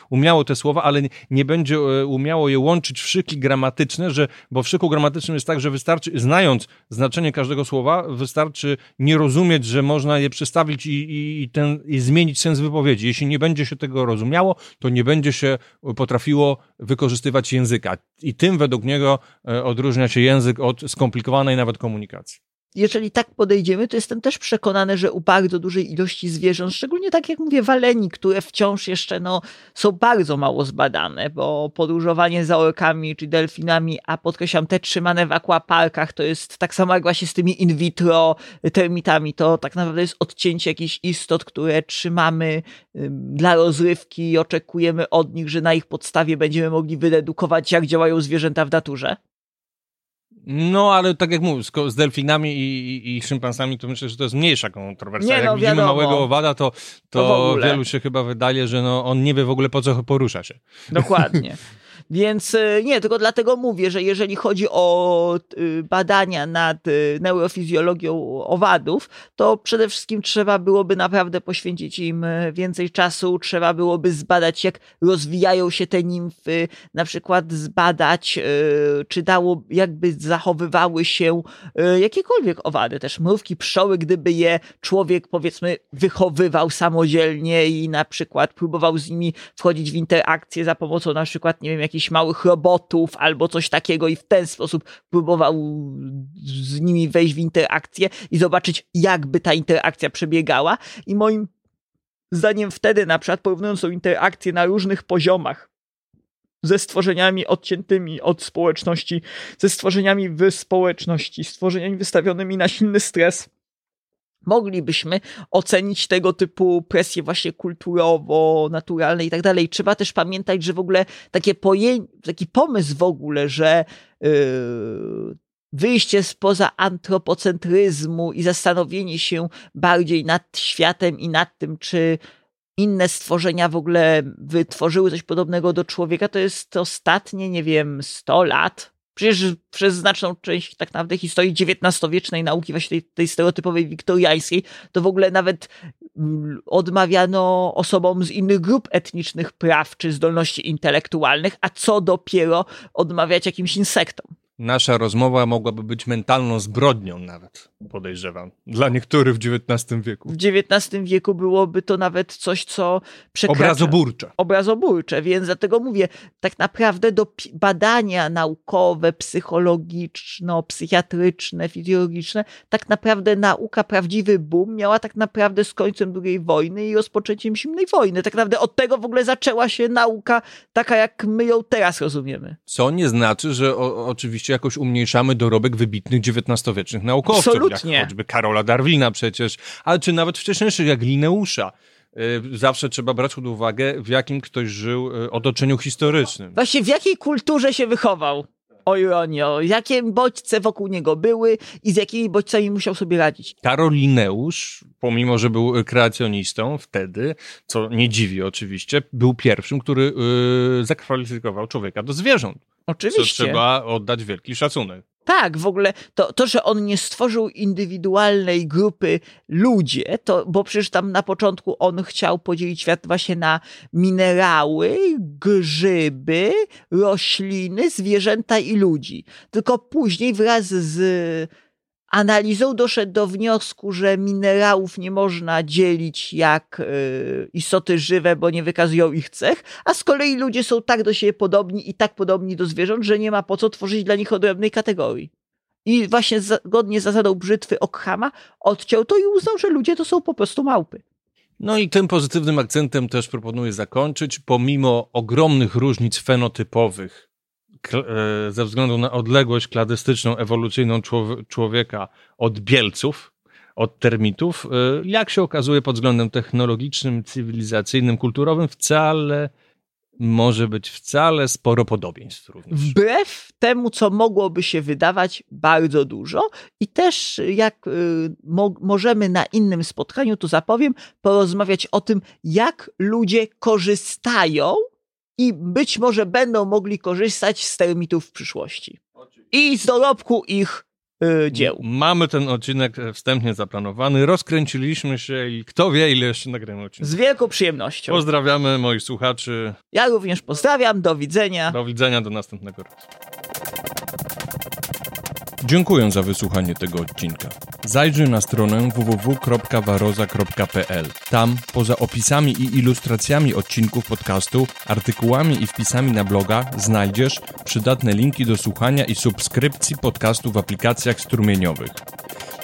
umiało te słowa, ale nie, nie będzie e, umiało je łączyć w szyki gramatyczne, że, bo w szyku gramatycznym jest tak, że wystarczy, znając znaczenie każdego słowa, wystarczy nie rozumieć, że można je przestawić i, i, i, ten, i zmienić sens wypowiedzi. Jeśli nie będzie się tego rozumiało, to nie będzie się potrafiło wykorzystywać języka. I tym według niego e, odróżnia się język od skomplikowanej nawet komunikacji jeżeli tak podejdziemy, to jestem też przekonany, że u bardzo dużej ilości zwierząt, szczególnie tak jak mówię, waleni, które wciąż jeszcze no, są bardzo mało zbadane, bo podróżowanie za orkami czy delfinami, a podkreślam, te trzymane w aquaparkach, to jest tak samo jak właśnie z tymi in vitro termitami, to tak naprawdę jest odcięcie jakichś istot, które trzymamy dla rozrywki i oczekujemy od nich, że na ich podstawie będziemy mogli wydedukować, jak działają zwierzęta w naturze. No, ale tak jak mówię, z, delfinami i, i, i, szympansami to myślę, że to jest mniejsza kontrowersja. Nie, no, jak widzimy wiadomo. małego owada, to, to, to wielu się chyba wydaje, że no, on nie wie w ogóle po co porusza się. Dokładnie. Więc e, nie, tylko dlatego mówię, że jeżeli chodzi o e, badania nad e, neurofizjologią owadów, to przede wszystkim trzeba byłoby naprawdę poświęcić im więcej czasu, trzeba byłoby zbadać, jak rozwijają się te nimfy, na przykład zbadać, czy dało, jakby zachowywały się jakiekolwiek owady, też mrówki, pszczoły, gdyby je człowiek, powiedzmy, wychowywał samodzielnie i na przykład próbował z nimi wchodzić w interakcję za pomocą na przykład, nie wiem, jakichś jakichś małych robotów albo coś takiego i w ten sposób próbował z nimi wejść w interakcję i zobaczyć, jakby ta interakcja przebiegała. I moim zdaniem wtedy, na przykład, porównując tą interakcję na różnych poziomach, ze stworzeniami odciętymi od społeczności, ze stworzeniami w społeczności, stworzeniami wystawionymi na silny stres, moglibyśmy ocenić tego typu presje właśnie kulturowo, naturalne i tak dalej. Trzeba też pamiętać, że w ogóle takie taki pomysł w ogóle, że yy, wyjście spoza antropocentryzmu i zastanowienie się bardziej nad światem i nad tym, czy inne stworzenia w ogóle wytworzyły coś podobnego do człowieka, to jest ostatnie, nie wiem, 100 lat. Przecież przez znaczną część tak naprawdę historii XIX-wiecznej nauki, właśnie tej, tej stereotypowej wiktoriańskiej, to w ogóle nawet mm, odmawiano osobom z innych grup etnicznych praw czy zdolności intelektualnych, a co dopiero odmawiać jakimś insektom. Nasza rozmowa mogłaby być mentalną zbrodnią nawet, podejrzewam. Dla niektórych w XIX wieku. W XIX wieku byłoby to nawet coś, co przekracza... Obrazoburcze. Obrazoburcze, więc dlatego mówię, tak naprawdę do badania naukowe, psychologiczno-psychiatryczne, fizjologiczne, tak naprawdę nauka prawdziwy boom miała tak naprawdę z końcem II wojny i rozpoczęciem zimnej wojny. Tak naprawdę od tego w ogóle zaczęła się nauka taka, jak my ją teraz rozumiemy. Co nie znaczy, że o, oczywiście jakoś umniejszamy dorobek wybitnych XIX-wiecznych naukowców. Absolutnie. Jak choćby Karola Darwina przecież, ale czy nawet wcześniejszych, jak Lineusza. Y, Zawsze trzeba brać pod uwagę, w jakim ktoś żył y, otoczeniu historycznym. Właśnie w jakiej kulturze się wychował? O ironio, jakie bodźce wokół niego były i z jakimi bodźcami musiał sobie radzić. Karol Lineusz, pomimo że był kreacjonistą wtedy, co nie dziwi oczywiście, był pierwszym, który yy, zakwalifikował człowieka do zwierząt. Co Oczywiście. trzeba oddać wielki szacunek. Tak, w ogóle to, to, że on nie stworzył indywidualnej grupy ludzie, to, bo przecież tam na początku on chciał podzielić świat właśnie na minerały, grzyby, rośliny, zwierzęta i ludzi. Tylko później wraz z analizą doszedł do wniosku, że minerałów nie można dzielić jak y, istoty żywe, bo nie wykazują ich cech, a z kolei ludzie są tak do siebie podobni i tak podobni do zwierząt, że nie ma po co tworzyć dla nich odrębnej kategorii. I właśnie zgodnie z zasadą brzytwy Ockhama odciął to i uznał, że ludzie to są po prostu małpy. No i tym pozytywnym akcentem też proponuję zakończyć, pomimo ogromnych różnic fenotypowych ze względu na odległość kladystyczną, ewolucyjną człow- człowieka od bielców, od termitów, e, jak się okazuje pod względem technologicznym, cywilizacyjnym, kulturowym, wcale może być wcale sporo podobieństw również. Wbrew temu, co mogłoby się wydawać, bardzo dużo. I też, jak y, mo możemy na innym spotkaniu, to zapowiem, porozmawiać o tym, jak ludzie korzystają i być może będą mogli korzystać z termitów w przyszłości. I z dorobku ich y, dzieł. Mamy ten odcinek wstępnie zaplanowany, rozkręciliśmy się i kto wie, ile jeszcze nagramy odcinków. Z wielką przyjemnością. Pozdrawiamy moich słuchaczy. Ja również pozdrawiam, do widzenia. Do widzenia, do następnego razu. Dziękuję za wysłuchanie tego odcinka. Zajrzyj na stronę www.waroza.pl. Tam, poza opisami i ilustracjami odcinków podcastu, artykułami i wpisami na bloga, znajdziesz przydatne linki do słuchania i subskrypcji podcastu w aplikacjach strumieniowych.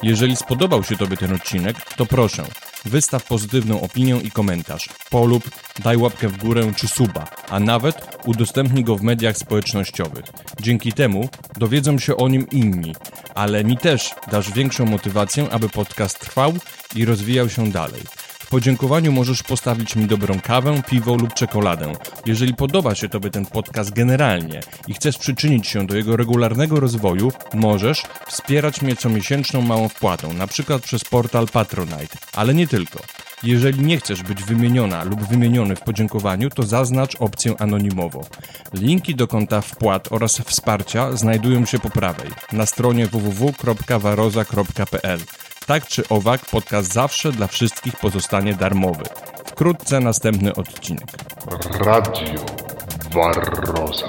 Jeżeli spodobał się Tobie ten odcinek, to proszę, wystaw pozytywną opinię i komentarz, polub, daj łapkę w górę czy suba, a nawet udostępnij go w mediach społecznościowych. Dzięki temu dowiedzą się o nim inni, ale mi też dasz większą motywację, aby podcast trwał i rozwijał się dalej. W podziękowaniu możesz postawić mi dobrą kawę, piwo lub czekoladę. Jeżeli podoba się Tobie ten podcast generalnie i chcesz przyczynić się do jego regularnego rozwoju, możesz wspierać mnie comiesięczną małą wpłatą, na przykład przez portal Patronite, ale nie tylko. Jeżeli nie chcesz być wymieniona lub wymieniony w podziękowaniu, to zaznacz opcję anonimowo. Linki do konta wpłat oraz wsparcia znajdują się po prawej, na stronie www.waroza.pl. Tak czy owak, podcast zawsze dla wszystkich pozostanie darmowy. Wkrótce następny odcinek. Radio Barroza.